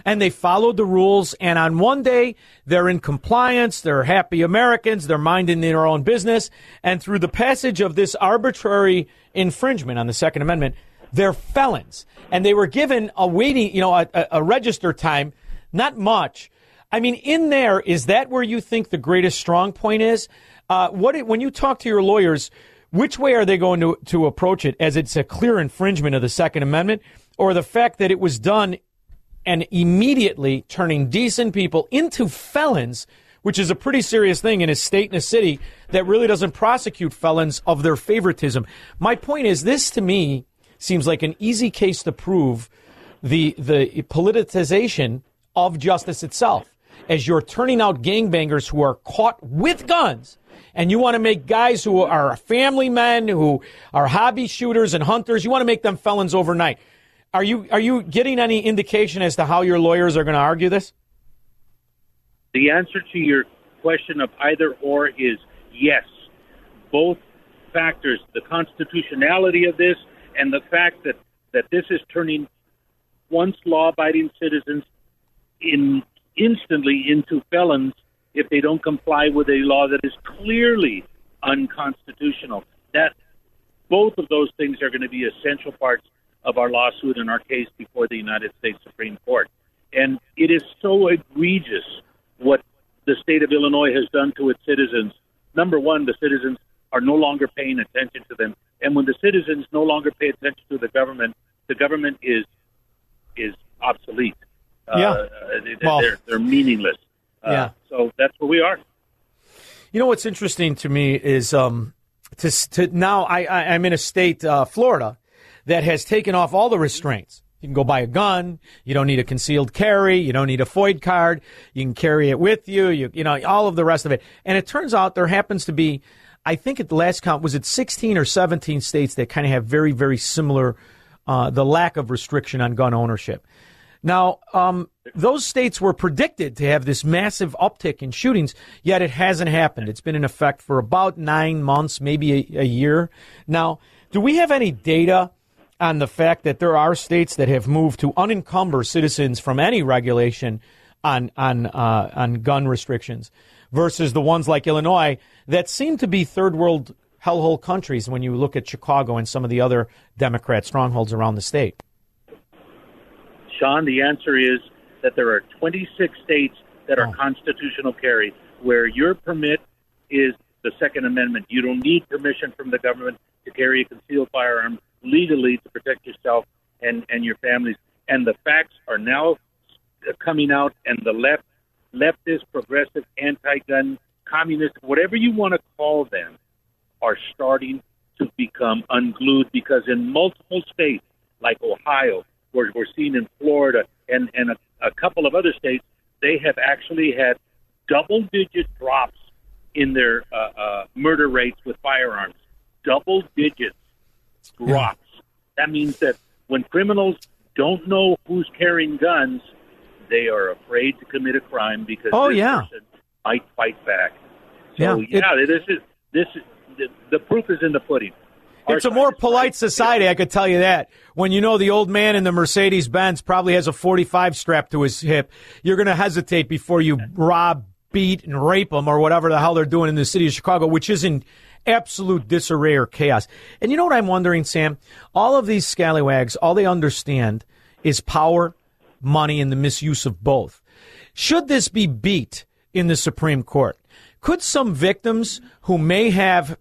and they followed the rules. And on one day, they're in compliance, they're happy Americans, they're minding their own business. And through the passage of this arbitrary infringement on the Second Amendment, they're felons. And they were given a waiting, you know, a, a, register time, not much. I mean, in there, is that where you think the greatest strong point is? Uh, what when you talk to your lawyers, which way are they going to, to approach it? As it's a clear infringement of the Second Amendment, or the fact that it was done and immediately turning decent people into felons, which is a pretty serious thing in a state and a city that really doesn't prosecute felons of their favoritism. My point is, this to me seems like an easy case to prove the the politicization of justice itself. As you're turning out gangbangers who are caught with guns, and you want to make guys who are family men, who are hobby shooters and hunters, you want to make them felons overnight. Are you are you getting any indication as to how your lawyers are going to argue this? The answer to your question of either or is yes. Both factors, the constitutionality of this and the fact that, that this is turning once law abiding citizens in instantly into felons if they don't comply with a law that is clearly unconstitutional. That both of those things are going to be essential parts of our lawsuit and our case before the United States Supreme Court. And it is so egregious what the state of Illinois has done to its citizens. Number one, the citizens are no longer paying attention to them. And when the citizens no longer pay attention to the government, the government is is obsolete. Yeah. Uh, they, Well- they're, they're meaningless. Uh, Yeah. So that's where we are. You know what's interesting to me is um, to, to now I, I, I'm in a state, uh, Florida, that has taken off all the restraints. You can go buy a gun. You don't need a concealed carry. You don't need a FOID card. You can carry it with you. You, you know, all of the rest of it. And it turns out there happens to be, I think at the last count, was it 16 or 17 states that kind of have very, very similar, uh, the lack of restriction on gun ownership. Now, um, those states were predicted to have this massive uptick in shootings, yet it hasn't happened. It's been in effect for about nine months, maybe a, a year. Now, do we have any data on the fact that there are states that have moved to unencumber citizens from any regulation on on uh, on gun restrictions versus the ones like Illinois that seem to be third world hellhole countries when you look at Chicago and some of the other Democrat strongholds around the state. Shaun, the answer is that there are 26 states that are oh. constitutional carry where your permit is the Second Amendment. You don't need permission from the government to carry a concealed firearm legally to protect yourself and, and your families. And the facts are now coming out, and the left, leftist, progressive, anti-gun, communist, whatever you want to call them, are starting to become unglued because in multiple states like Ohio, we're, we're seeing in Florida and, and a, a couple of other states, they have actually had double digit drops in their uh, uh, murder rates with firearms. Double digits drops. That means that when criminals don't know who's carrying guns, they are afraid to commit a crime because Oh, this yeah. person might fight back. So Yeah. yeah, this is this is the, the proof is in the pudding. It's a more polite society, I could tell you that. When you know the old man in the Mercedes Benz probably has a 45 strapped to his hip, you're going to hesitate before you rob, beat, and rape them or whatever the hell they're doing in the city of Chicago, which is in absolute disarray or chaos. And you know what I'm wondering, Sam? All of these scallywags, all they understand is power, money, and the misuse of both. Should this be beat in the Supreme Court? Could some victims who may have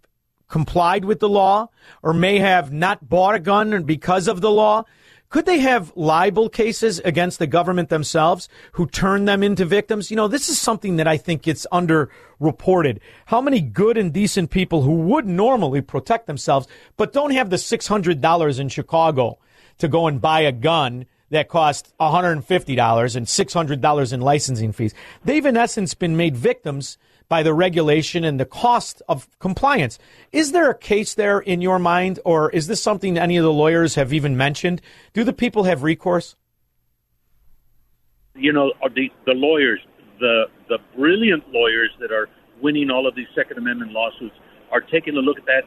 complied with the law or may have not bought a gun because of the law, could they have libel cases against the government themselves who turn them into victims? You know, this is something that I think gets underreported. How many good and decent people who would normally protect themselves but don't have the $600 in Chicago to go and buy a gun that cost $150 and $600 in licensing fees. They've in essence been made victims by the regulation and the cost of compliance. Is there a case there in your mind, or is this something any of the lawyers have even mentioned? Do the people have recourse? you know, the the lawyers, the the brilliant lawyers that are winning all of these Second Amendment lawsuits are taking a look at that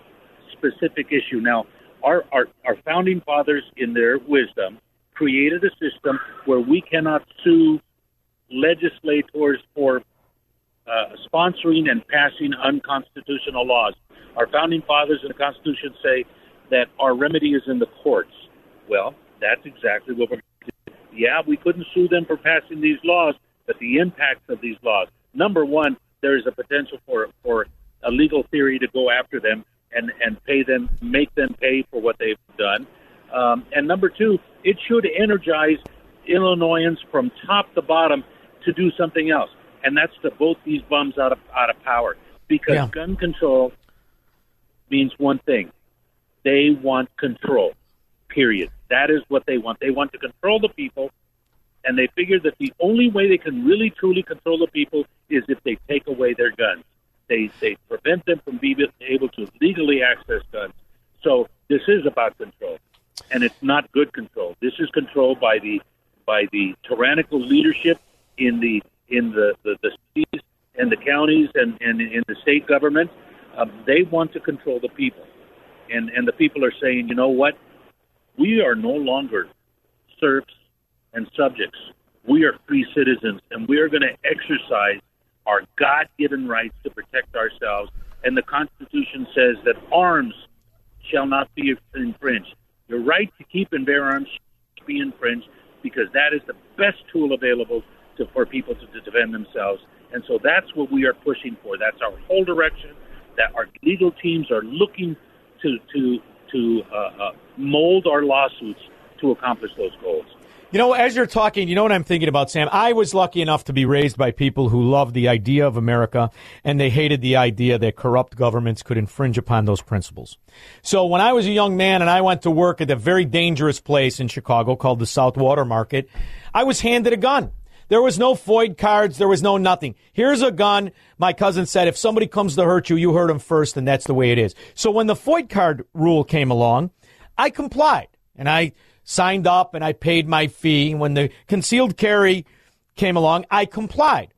specific issue. Now, our our, our founding fathers, in their wisdom, created a system where we cannot sue legislators for uh, sponsoring and passing unconstitutional laws. Our founding fathers in the Constitution say that our remedy is in the courts. Well, that's exactly what we're yeah, we couldn't sue them for passing these laws, but the impacts of these laws. Number one, there is a potential for for a legal theory to go after them and and pay them, make them pay for what they've done. Um, and number two, it should energize Illinoisans from top to bottom to do something else, and that's to vote these bums out of out of power because Yeah. gun control means one thing: they want control. Period. That is what they want. They want to control the people, and they figure that the only way they can really truly control the people is if they take away their guns. They they prevent them from being able to legally access guns. So this is about control, and it's not good control. This is control by the by the tyrannical leadership in the in the the, the cities and the counties and, and in the state government. Um, they want to control the people, and and the people are saying, you know what? we are no longer serfs and subjects. We are free citizens, and we are going to exercise our God given rights to protect ourselves. And the Constitution says that arms shall not be infringed. Your right to keep and bear arms should be infringed because that is the best tool available to, for people to, to defend themselves. And so that's what we are pushing for. That's our whole direction. That our legal teams are looking to to to uh, uh, mold our lawsuits to accomplish those goals. You know, as you're talking, you know what I'm thinking about, Sam? I was lucky enough to be raised by people who loved the idea of America and they hated the idea that corrupt governments could infringe upon those principles. So when I was a young man and I went to work at a very dangerous place in Chicago called the South Water Market, I was handed a gun. There was no FOID cards. There was no nothing. Here's a gun. My cousin said, if somebody comes to hurt you, you hurt them first, and that's the way it is. So when the FOID card rule came along, I complied and I signed up and I paid my fee. When the concealed carry came along, I complied.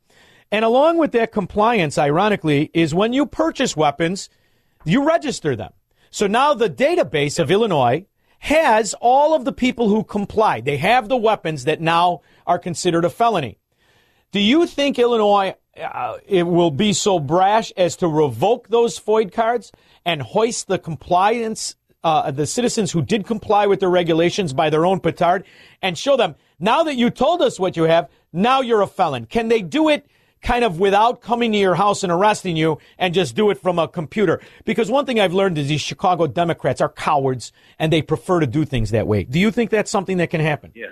And along with that compliance, ironically, is when you purchase weapons, you register them. So now the database of Illinois has all of the people who complied. They have the weapons that now are considered a felony. Do you think Illinois uh, it will be so brash as to revoke those FOID cards and hoist the compliance, uh, the citizens who did comply with the regulations by their own petard, and show them now that you told us what you have, now you're a felon? Can they do it? Kind of without coming to your house and arresting you and just do it from a computer. Because one thing I've learned is these Chicago Democrats are cowards and they prefer to do things that way. Do you think that's something that can happen? Yeah.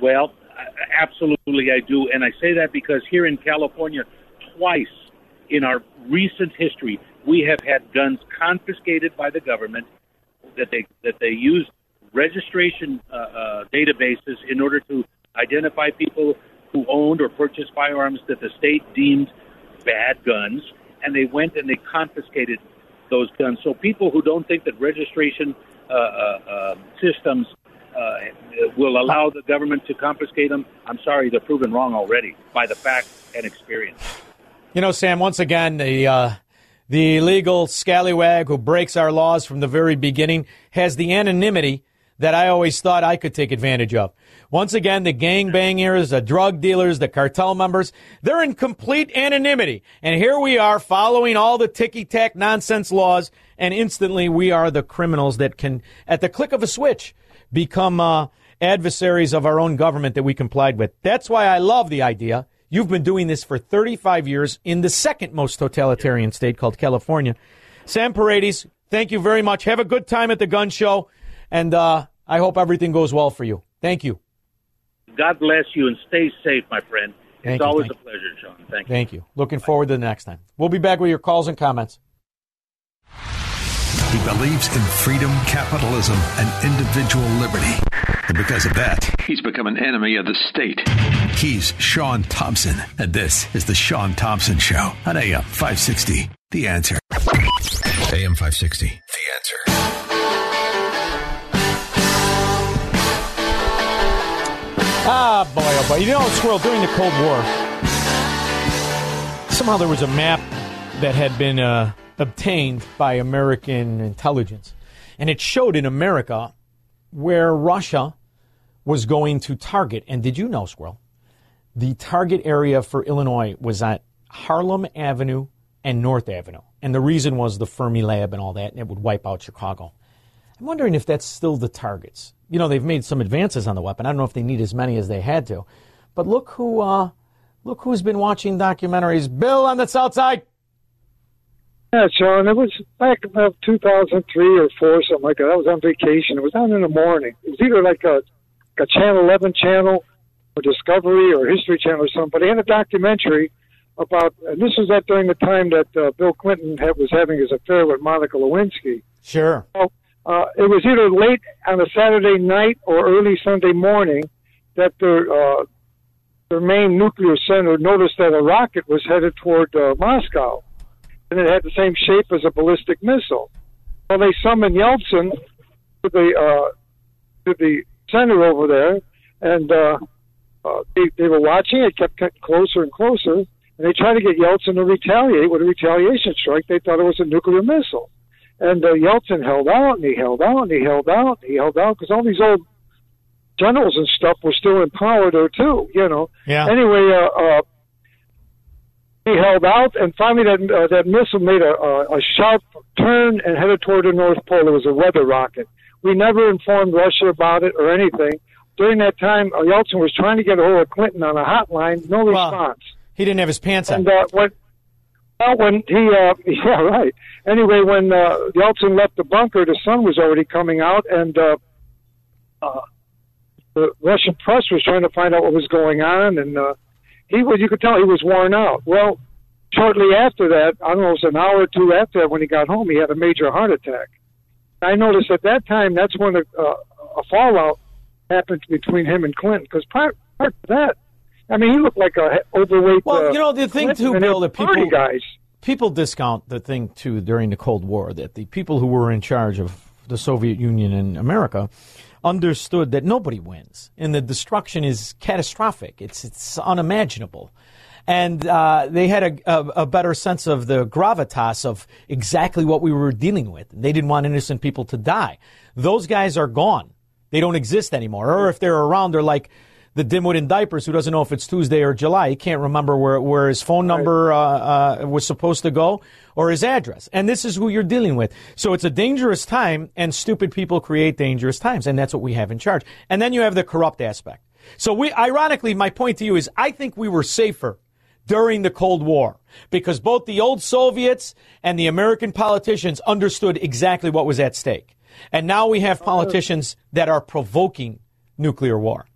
Well, absolutely I do, and I say that because here in California, twice in our recent history, we have had guns confiscated by the government that they that they used registration uh, uh, databases in order to identify people who owned or purchased firearms that the state deemed bad guns, and they went and they confiscated those guns. So people who don't think that registration uh, uh, um, systems uh, will allow the government to confiscate them, I'm sorry, they're proven wrong already by the facts and experience. You know, Sam, once again, the uh, the illegal scallywag who breaks our laws from the very beginning has the anonymity that I always thought I could take advantage of. Once again, the gangbangers, the drug dealers, the cartel members, they're in complete anonymity. And here we are following all the ticky tack nonsense laws, and instantly we are the criminals that can, at the click of a switch, become uh, adversaries of our own government that we complied with. That's why I love the idea. You've been doing this for 35 years in the second most totalitarian state called California. Sam Paredes, thank you very much. Have a good time at the gun show, and uh, I hope everything goes well for you. Thank you. God bless you and stay safe, my friend. Thank it's you, always a pleasure, Shaun. Thank you. Thank you. Looking forward to the next time. We'll be back with your calls and comments. He believes in freedom, capitalism, and individual liberty. And because of that, he's become an enemy of the state. He's Shaun Thompson, and this is The Shaun Thompson Show on AM 560. The answer. AM 560. The answer. Ah, boy, oh boy. You know, Squirrel, during the Cold War, somehow there was a map that had been uh, obtained by American intelligence. And it showed in America where Russia was going to target. And did you know, Squirrel? The target area for Illinois was at Harlem Avenue and North Avenue. And the reason was the Fermilab and all that, and it would wipe out Chicago. I'm wondering if that's still the targets. You know, they've made some advances on the weapon. I don't know if they need as many as they had to. But look who uh, look who's been watching documentaries. Bill on the South Side. Yeah, Shaun, it was back about 2003 or 4, something like that. I was on vacation. It was on in the morning. It was either like a, a Channel 11 channel or Discovery or History Channel or something. But they had a documentary about, and this was at during the time that uh, Bill Clinton had, was having his affair with Monica Lewinsky. Sure. So, uh, it was either late on a Saturday night or early Sunday morning that their uh, their main nuclear center noticed that a rocket was headed toward uh, Moscow, and it had the same shape as a ballistic missile. Well, they summoned Yeltsin to the uh, to the center over there, and uh, uh, they, they were watching. It kept getting closer and closer, and they tried to get Yeltsin to retaliate with a retaliation strike. They thought it was a nuclear missile. And uh, Yeltsin held out and he held out and he held out and he held out because all these old generals and stuff were still in power there too, you know. Yeah. Anyway, uh, uh, he held out and finally that uh, that missile made a, a, a sharp turn and headed toward the North Pole. It was a weather rocket. We never informed Russia about it or anything. During that time, uh, Yeltsin was trying to get a hold of Clinton on a hotline. No response. He didn't have his pants on. And uh, when well, when he, uh, yeah, right. Anyway, when uh, Yeltsin left the bunker, the sun was already coming out, and uh, uh, the Russian press was trying to find out what was going on, and uh, he was, you could tell he was worn out. Well, shortly after that, I don't know, it was an hour or two after that, when he got home, he had a major heart attack. I noticed at that time that's when a, uh, a fallout happened between him and Clinton, because prior, prior to that, I mean, he looked like a overweight. Well, uh, you know the thing too, Bill. That people guys. people discount the thing too during the Cold War that the people who were in charge of the Soviet Union and America understood that nobody wins and the destruction is catastrophic. It's it's unimaginable. and uh, they had a, a, a better sense of the gravitas of exactly what we were dealing with. They didn't want innocent people to die. Those guys are gone. They don't exist anymore. Or if they're around, they're like the dimwit in diapers who doesn't know if it's Tuesday or July. He can't remember where, where his phone number uh, uh, was supposed to go or his address. And this is who you're dealing with. So it's a dangerous time, and stupid people create dangerous times, and that's what we have in charge. And then you have the corrupt aspect. So we, ironically, my point to you is I think we were safer during the Cold War because both the old Soviets and the American politicians understood exactly what was at stake. And now we have politicians that are provoking nuclear war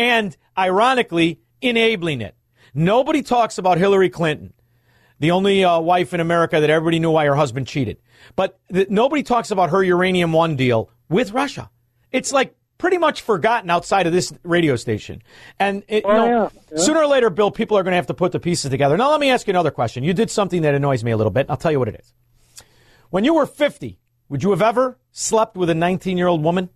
and ironically enabling it. Nobody talks about Hillary Clinton, the only uh, wife in America that everybody knew why her husband cheated. But th- nobody talks about her uranium one deal with Russia. It's like pretty much forgotten outside of this radio station. And it, you Oh, know, yeah, yeah. sooner or later, Bill, people are going to have to put the pieces together. Now, let me ask you another question. You did something that annoys me a little bit. I'll tell you what it is. When you were 50, would you have ever slept with a 19 year old woman?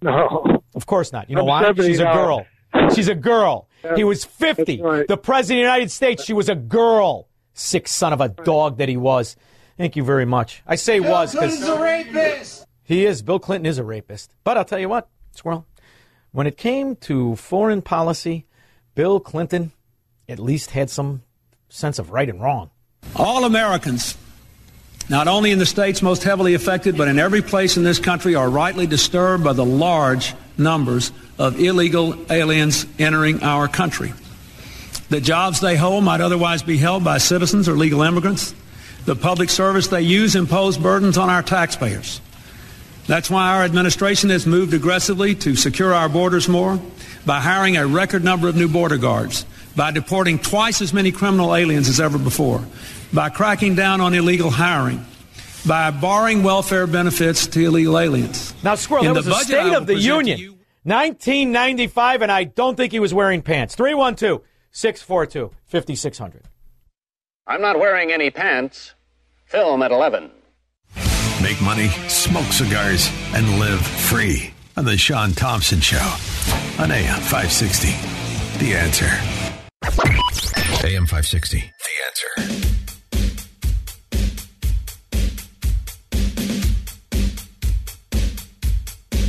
No. Of course not. You know I'm why? She's a girl. She's a girl. Yeah, he was 50. The president of the United States, she was a girl. Sick son of a dog that he was. Thank you very much. I say was because rapist. he is. Bill Clinton is a rapist. But I'll tell you what, Squirrel, when it came to foreign policy, Bill Clinton at least had some sense of right and wrong. All Americans, not only in the states most heavily affected, but in every place in this country, are rightly disturbed by the large numbers of illegal aliens entering our country. The jobs they hold might otherwise be held by citizens or legal immigrants. The public service they use impose burdens on our taxpayers. That's why our administration has moved aggressively to secure our borders more by hiring a record number of new border guards, by deporting twice as many criminal aliens as ever before, by cracking down on illegal hiring, by barring welfare benefits to illegal aliens. Now, Squirrel, In that the was a budget State of the present to Union. 1995, and I don't think he was wearing pants. 312 642 5600. I'm not wearing any pants. Film at 11. Make money, smoke cigars, and live free on the Shaun Thompson Show on AM 560. The answer. AM 560. The answer.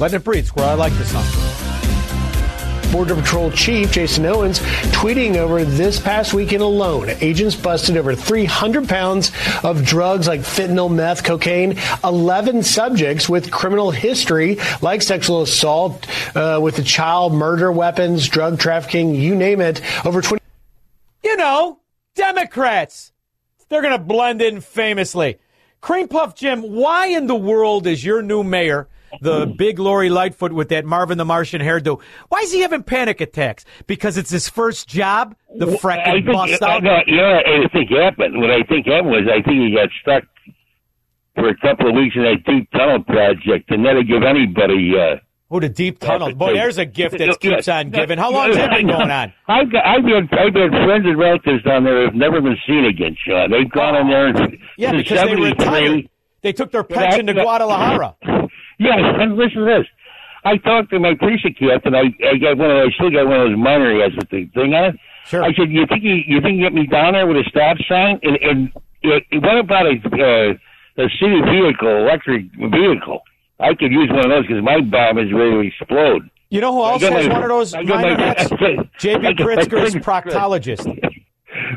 Let it breathe, Squirrel. I like this song. Border Patrol Chief Jason Owens tweeting over this past weekend alone. Agents busted over 300 pounds of drugs like fentanyl, meth, cocaine, 11 subjects with criminal history like sexual assault uh, with a child, murder, weapons, drug trafficking, you name it. Over 20. You know, Democrats. They're going to blend in famously. Cream Puff Jim, why in the world is your new mayor, the big Lori Lightfoot with that Marvin the Martian hairdo, why is he having panic attacks? Because it's his first job? The fracking bust out? know, you know, I think happened. What I think happened was I think he got stuck for a couple of weeks in that deep tunnel project, and that'll give anybody. Uh, Oh, the deep tunnel. Boy, there's a gift that keeps on giving. How long has that been going on? I've got, I've had, I've had friends and relatives down there who've never been seen again, Shaun. They've gone in there and, Yeah, because they retired. They took their pension to. Guadalajara. Yeah, and listen to this. I talked to my precinct captain. I I got one of those, I still got one of those has with the thing on it. Sure. I said, you think you, you think you get me down there with a stop sign? And, and uh, what about a uh, a city vehicle, electric vehicle? I could use one of those because my bomb is ready to explode. You know who else has my- one of those minor hats? J.B. Pritzker's proctologist.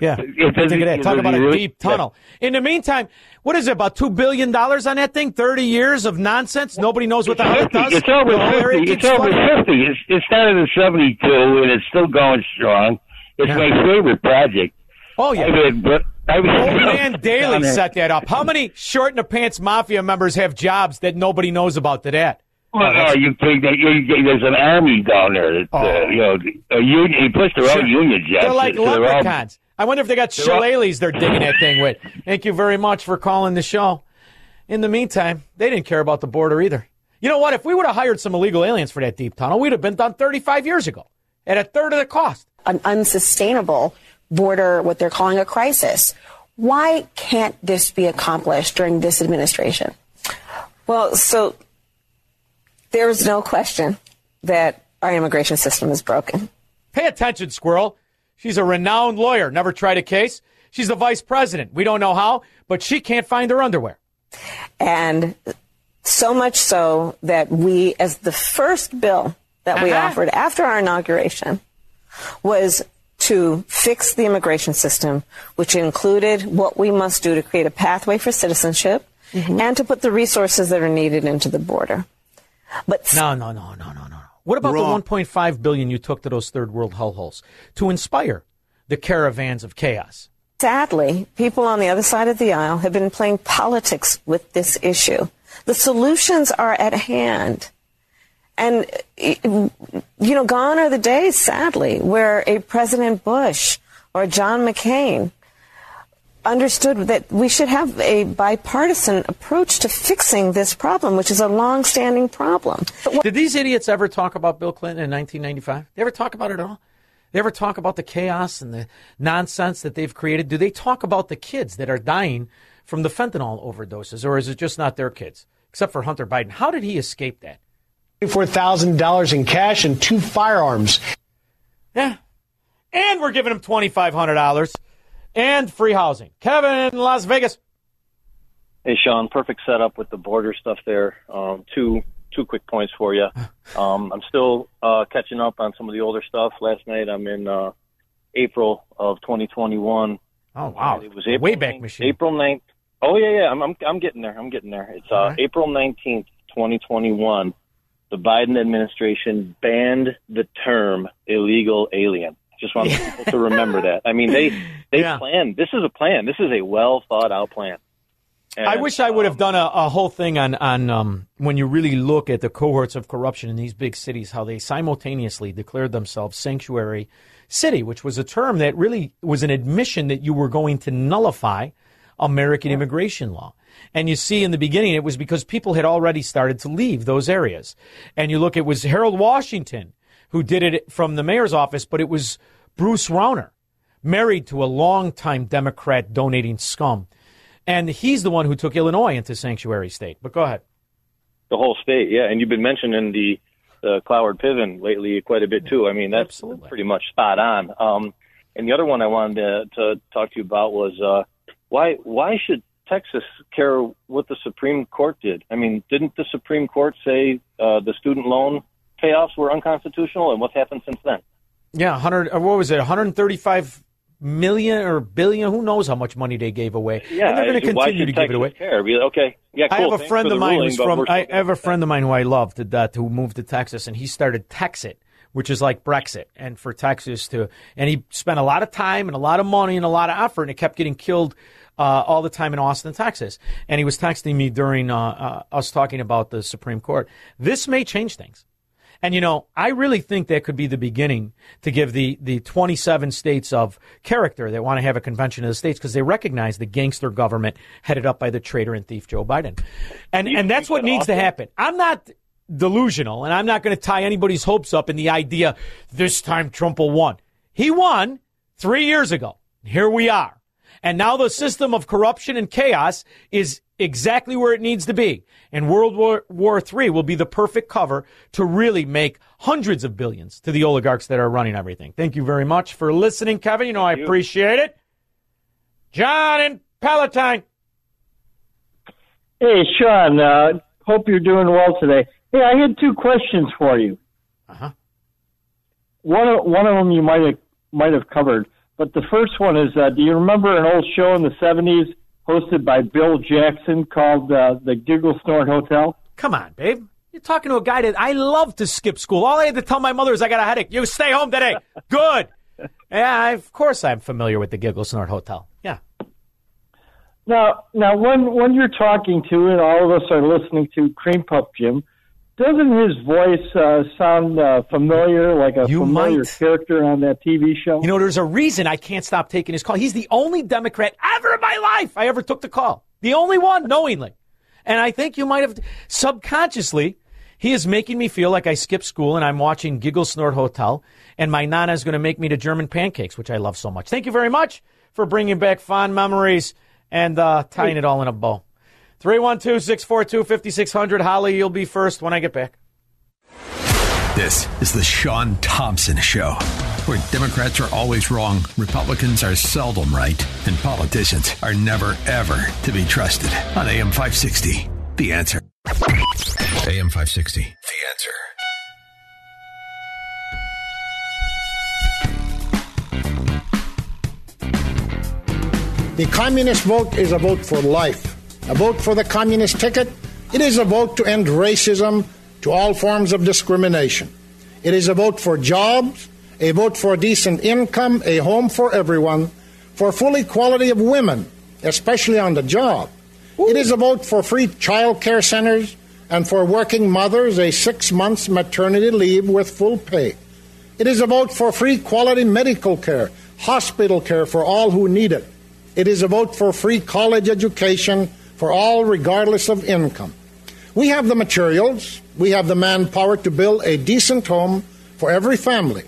Yeah, It think of that. doesn't- Talk about a deep tunnel. In the meantime, what is it? About two billion dollars on that thing? Thirty years of nonsense. Nobody knows what the hell it does. It's over The whole area fifty. It's over fifty. It's, it started in seventy two, and it's still going strong. It's my favorite project. Oh yeah. I've had, but I've Old Man Daley set that up. How many short in the pants mafia members have jobs that nobody knows about to that? Well, no, you take that. You, you, there's an army down there. That, uh, you know, a union. Plus, all Oh. Union jobs. They're like so leprechauns. I wonder if they got They're all- shillelaghs they're digging that thing with. Thank you very much for calling the show. In the meantime, they didn't care about the border either. You know what? If we would have hired some illegal aliens for that deep tunnel, we'd have been done 35 years ago at a third of the cost. An unsustainable border, what they're calling a crisis. Why can't this be accomplished during this administration? Well, so there's no question that our immigration system is broken. Pay attention, squirrel. She's a renowned lawyer, never tried a case. She's the vice president. We don't know how, but she can't find her underwear. And so much so that we, as the first bill that we Uh-huh. offered after our inauguration, was to fix the immigration system, which included what we must do to create a pathway for citizenship and to put the resources that are needed into the border. But No, no, no, no, no, no. What about Wrong. the 1.5 billion you took to those third world hellholes to inspire the caravans of chaos? Sadly, people on the other side of the aisle have been playing politics with this issue. The solutions are at hand. And, you know, gone are the days, sadly, where a President Bush or John McCain understood that we should have a bipartisan approach to fixing this problem, which is a long-standing problem. Did these idiots ever talk about Bill Clinton in 1995? They ever talk about it at all? They ever talk about the chaos and the nonsense that they've created? Do they talk about the kids that are dying from the fentanyl overdoses, or is it just not their kids? Except for Hunter Biden. How did he escape that? $24,000 in cash and two firearms. Yeah. And we're giving him $2,500 and free housing. Kevin in Las Vegas. Hey, Shaun, perfect setup with the border stuff there. Um, two two quick points for you. Um, I'm still uh, catching up on some of the older stuff. Last night, I'm in uh, April of 2021. Oh wow! It was April Way back 9th machine. April 9th. Oh yeah, yeah. I'm I'm, I'm getting there. I'm getting there. It's uh, right. April 19th, 2021. The Biden administration banned the term illegal alien. Just want people to remember that. I mean, they they Yeah. planned. This is a plan. This is a well thought out plan. I wish I would have done a, a whole thing on on um, when you really look at the cohorts of corruption in these big cities, how they simultaneously declared themselves sanctuary city, which was a term that really was an admission that you were going to nullify American immigration law. And you see in the beginning, it was because people had already started to leave those areas. And you look, it was Harold Washington who did it from the mayor's office, but it was Bruce Rauner, married to a longtime Democrat donating scum. And he's the one who took Illinois into sanctuary state. But go ahead. the whole state, yeah. And you've been mentioning the the Cloward Piven lately quite a bit too. I mean, that's pretty much spot on. Um, and the other one I wanted to, to talk to you about was uh, why why should Texas care what the Supreme Court did? I mean, didn't the Supreme Court say uh, the student loan payoffs were unconstitutional, and what's happened since then? Yeah, 100, uh, what was it, 135 million or billion? Who knows how much money they gave away? Yeah, and they're going to continue to should give it away. Care? Be like, okay, yeah, cool. I have a friend of mine ruling, from. I have a friend of mine who I love to death who moved to Texas, and he started Texit, which is like Brexit, and for Texas to, and he spent a lot of time and a lot of money and a lot of effort, and it kept getting killed uh, all the time in Austin, Texas. And he was texting me during uh, uh, us talking about the Supreme Court. This may change things. And you know, I really think that could be the beginning to give the the 27 states of character that want to have a convention of the states because they recognize the gangster government headed up by the traitor and thief Joe Biden. And and that's what needs to happen. I'm not delusional and I'm not going to tie anybody's hopes up in the idea this time Trump will won. He won 3 years ago. Here we are. And now the system of corruption and chaos is exactly where it needs to be. And World War, War III will be the perfect cover to really make hundreds of billions to the oligarchs that are running everything. Thank you very much for listening, Kevin. You know, I appreciate it. John and Palatine. Hey, Shaun. Uh, hope you're doing well today. Hey, I had two questions for you. Uh-huh. One of, one of them you might have might have covered, but the first one is: uh, Do you remember an old show in the '70s hosted by Bill Jackson called uh, the Giggle Snort Hotel? Come on, babe. You're talking to a guy that I love to skip school. All I had to tell my mother is I got a headache. You stay home today. Good. yeah, I, of course I'm familiar with the Giggle Snort Hotel. Yeah. Now, now, when when you're talking to, and all of us are listening to Cream Puff Jim, doesn't his voice uh, sound uh, familiar, like a You familiar might. character on that TV show? You know, there's a reason I can't stop taking his call. He's the only Democrat ever in my life I ever took the call. The only one, knowingly. And I think you might have subconsciously, he is making me feel like I skipped school and I'm watching Giggle Snort Hotel, and my Nana is going to make me to German pancakes, which I love so much. Thank you very much for bringing back fond memories and uh, tying it all in a bow. 312 642 5600. Holly, you'll be first when I get back. This is the Shaun Thompson Show where Democrats are always wrong, Republicans are seldom right, and politicians are never, ever to be trusted. On AM 560, The Answer. AM 560, The Answer. The communist vote is a vote for life. A vote for the communist ticket, it is a vote to end racism, to all forms of discrimination. It is a vote for jobs, a vote for decent income, a home for everyone, for full equality of women, especially on the job. It is a vote for free child care centers and for working mothers a six months maternity leave with full pay. It is a vote for free quality medical care, hospital care for all who need it. It is a vote for free college education for all, regardless of income. We have the materials, we have the manpower to build a decent home for every family.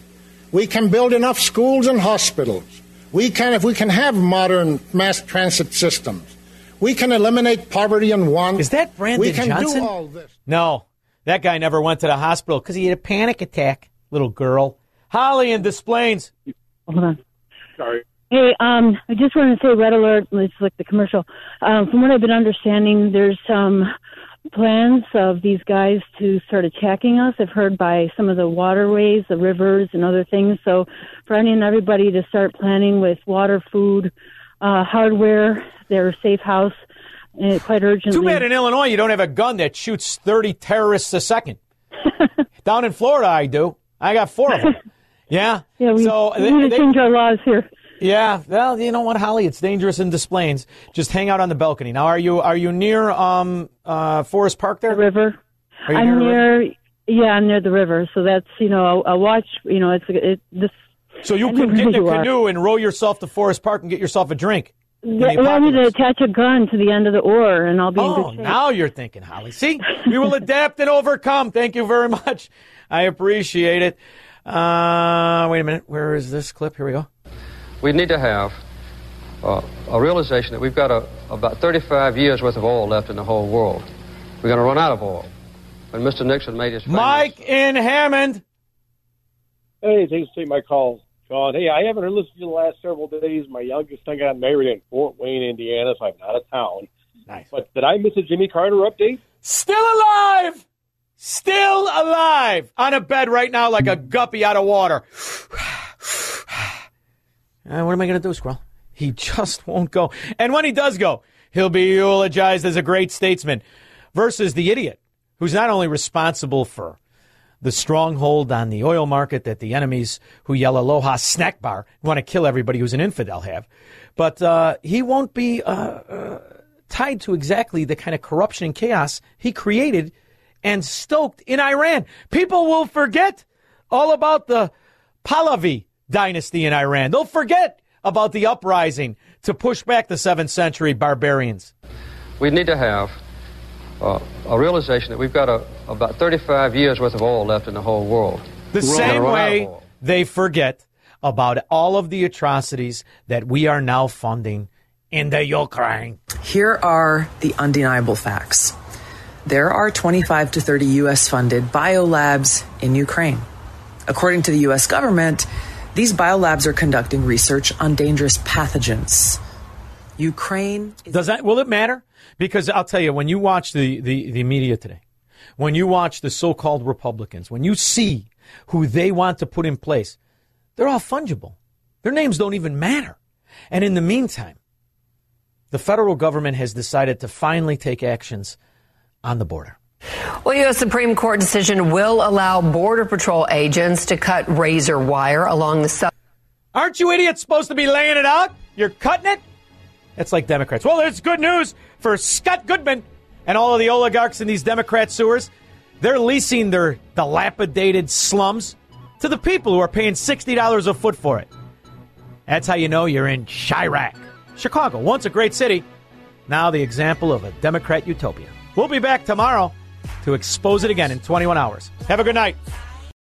We can build enough schools and hospitals. We can, if we can have modern mass transit systems, we can eliminate poverty and want. Is that Brandon we can Johnson? do all this. No, that guy never went to the hospital because he had a panic attack. Little girl, Holly in Des Plaines. Hold on. Sorry. Hey, um, I just wanted to say red alert. It's like the commercial. Um, from what I've been understanding, there's some plans of these guys to start attacking us. I've heard by some of the waterways, the rivers, and other things. So, for any and everybody to start planning with water, food, uh, hardware, their safe house, uh, quite urgently. Too bad in Illinois you don't have a gun that shoots 30 terrorists a second. Down in Florida, I do. I got four of them. Yeah. Yeah, we, so we need to change our laws here. Yeah, well, you know what, Holly? It's dangerous in Des Plaines. Just hang out on the balcony. Now, are you are you near um uh Forest Park there? The river. Are you I'm near near. Yeah, I'm near the river. So that's you know a, a watch. You know, it's it, this. So you could get in a you are. canoe and row yourself to Forest Park and get yourself a drink. Yeah, I need to attach a gun to the end of the oar, and I'll be in Oh, now you're thinking, Holly. See, we will adapt and overcome. Thank you very much. I appreciate it. Uh, wait a minute. Where is this clip? Here we go. We need to have uh, a realization that we've got a, about 35 years worth of oil left in the whole world. We're going to run out of oil. When Mr. Nixon made his famous- Mike in Hammond. Hey, thanks for taking my call, Shaun. Hey, I haven't listened to you the last several days. My youngest son got married in Fort Wayne, Indiana, so I'm out of town. Nice. But did I miss a Jimmy Carter update? Still alive! Still alive! On a bed right now like a guppy out of water. Uh, what am I going to do, Squirrel? He just won't go. And when he does go, he'll be eulogized as a great statesman versus the idiot who's not only responsible for the stronghold on the oil market that the enemies who yell aloha snack bar want to kill everybody who's an infidel have, but uh, he won't be uh, uh, tied to exactly the kind of corruption and chaos he created and stoked in Iran. People will forget all about the Pahlavi dynasty in Iran. They'll forget about the uprising to push back the 7th century barbarians. we need to have uh, a realization that we've got a, about 35 years worth of oil left in the whole world. The We're same run out of way they forget about all of the atrocities that we are now funding in the Ukraine. Here are the undeniable facts. There are 25 to 30 U.S. funded biolabs in Ukraine. According to the U.S. government, these biolabs are conducting research on dangerous pathogens. Ukraine. Does that will it matter? Because I'll tell you, when you watch the, the, the media today, when you watch the so called Republicans, when you see who they want to put in place, they're all fungible. Their names don't even matter. And in the meantime, the federal government has decided to finally take actions on the border. Well, U.S. Supreme Court decision will allow Border Patrol agents to cut razor wire along the southern. Aren't you idiots supposed to be laying it out? You're cutting it? That's like Democrats. Well, it's good news for Scott Goodman and all of the oligarchs in these Democrat sewers. They're leasing their dilapidated slums to the people who are paying $60 a foot for it. That's how you know you're in Chiraq. Chicago, once a great city, now the example of a Democrat utopia. We'll be back tomorrow to expose it again in 21 hours. Have a good night.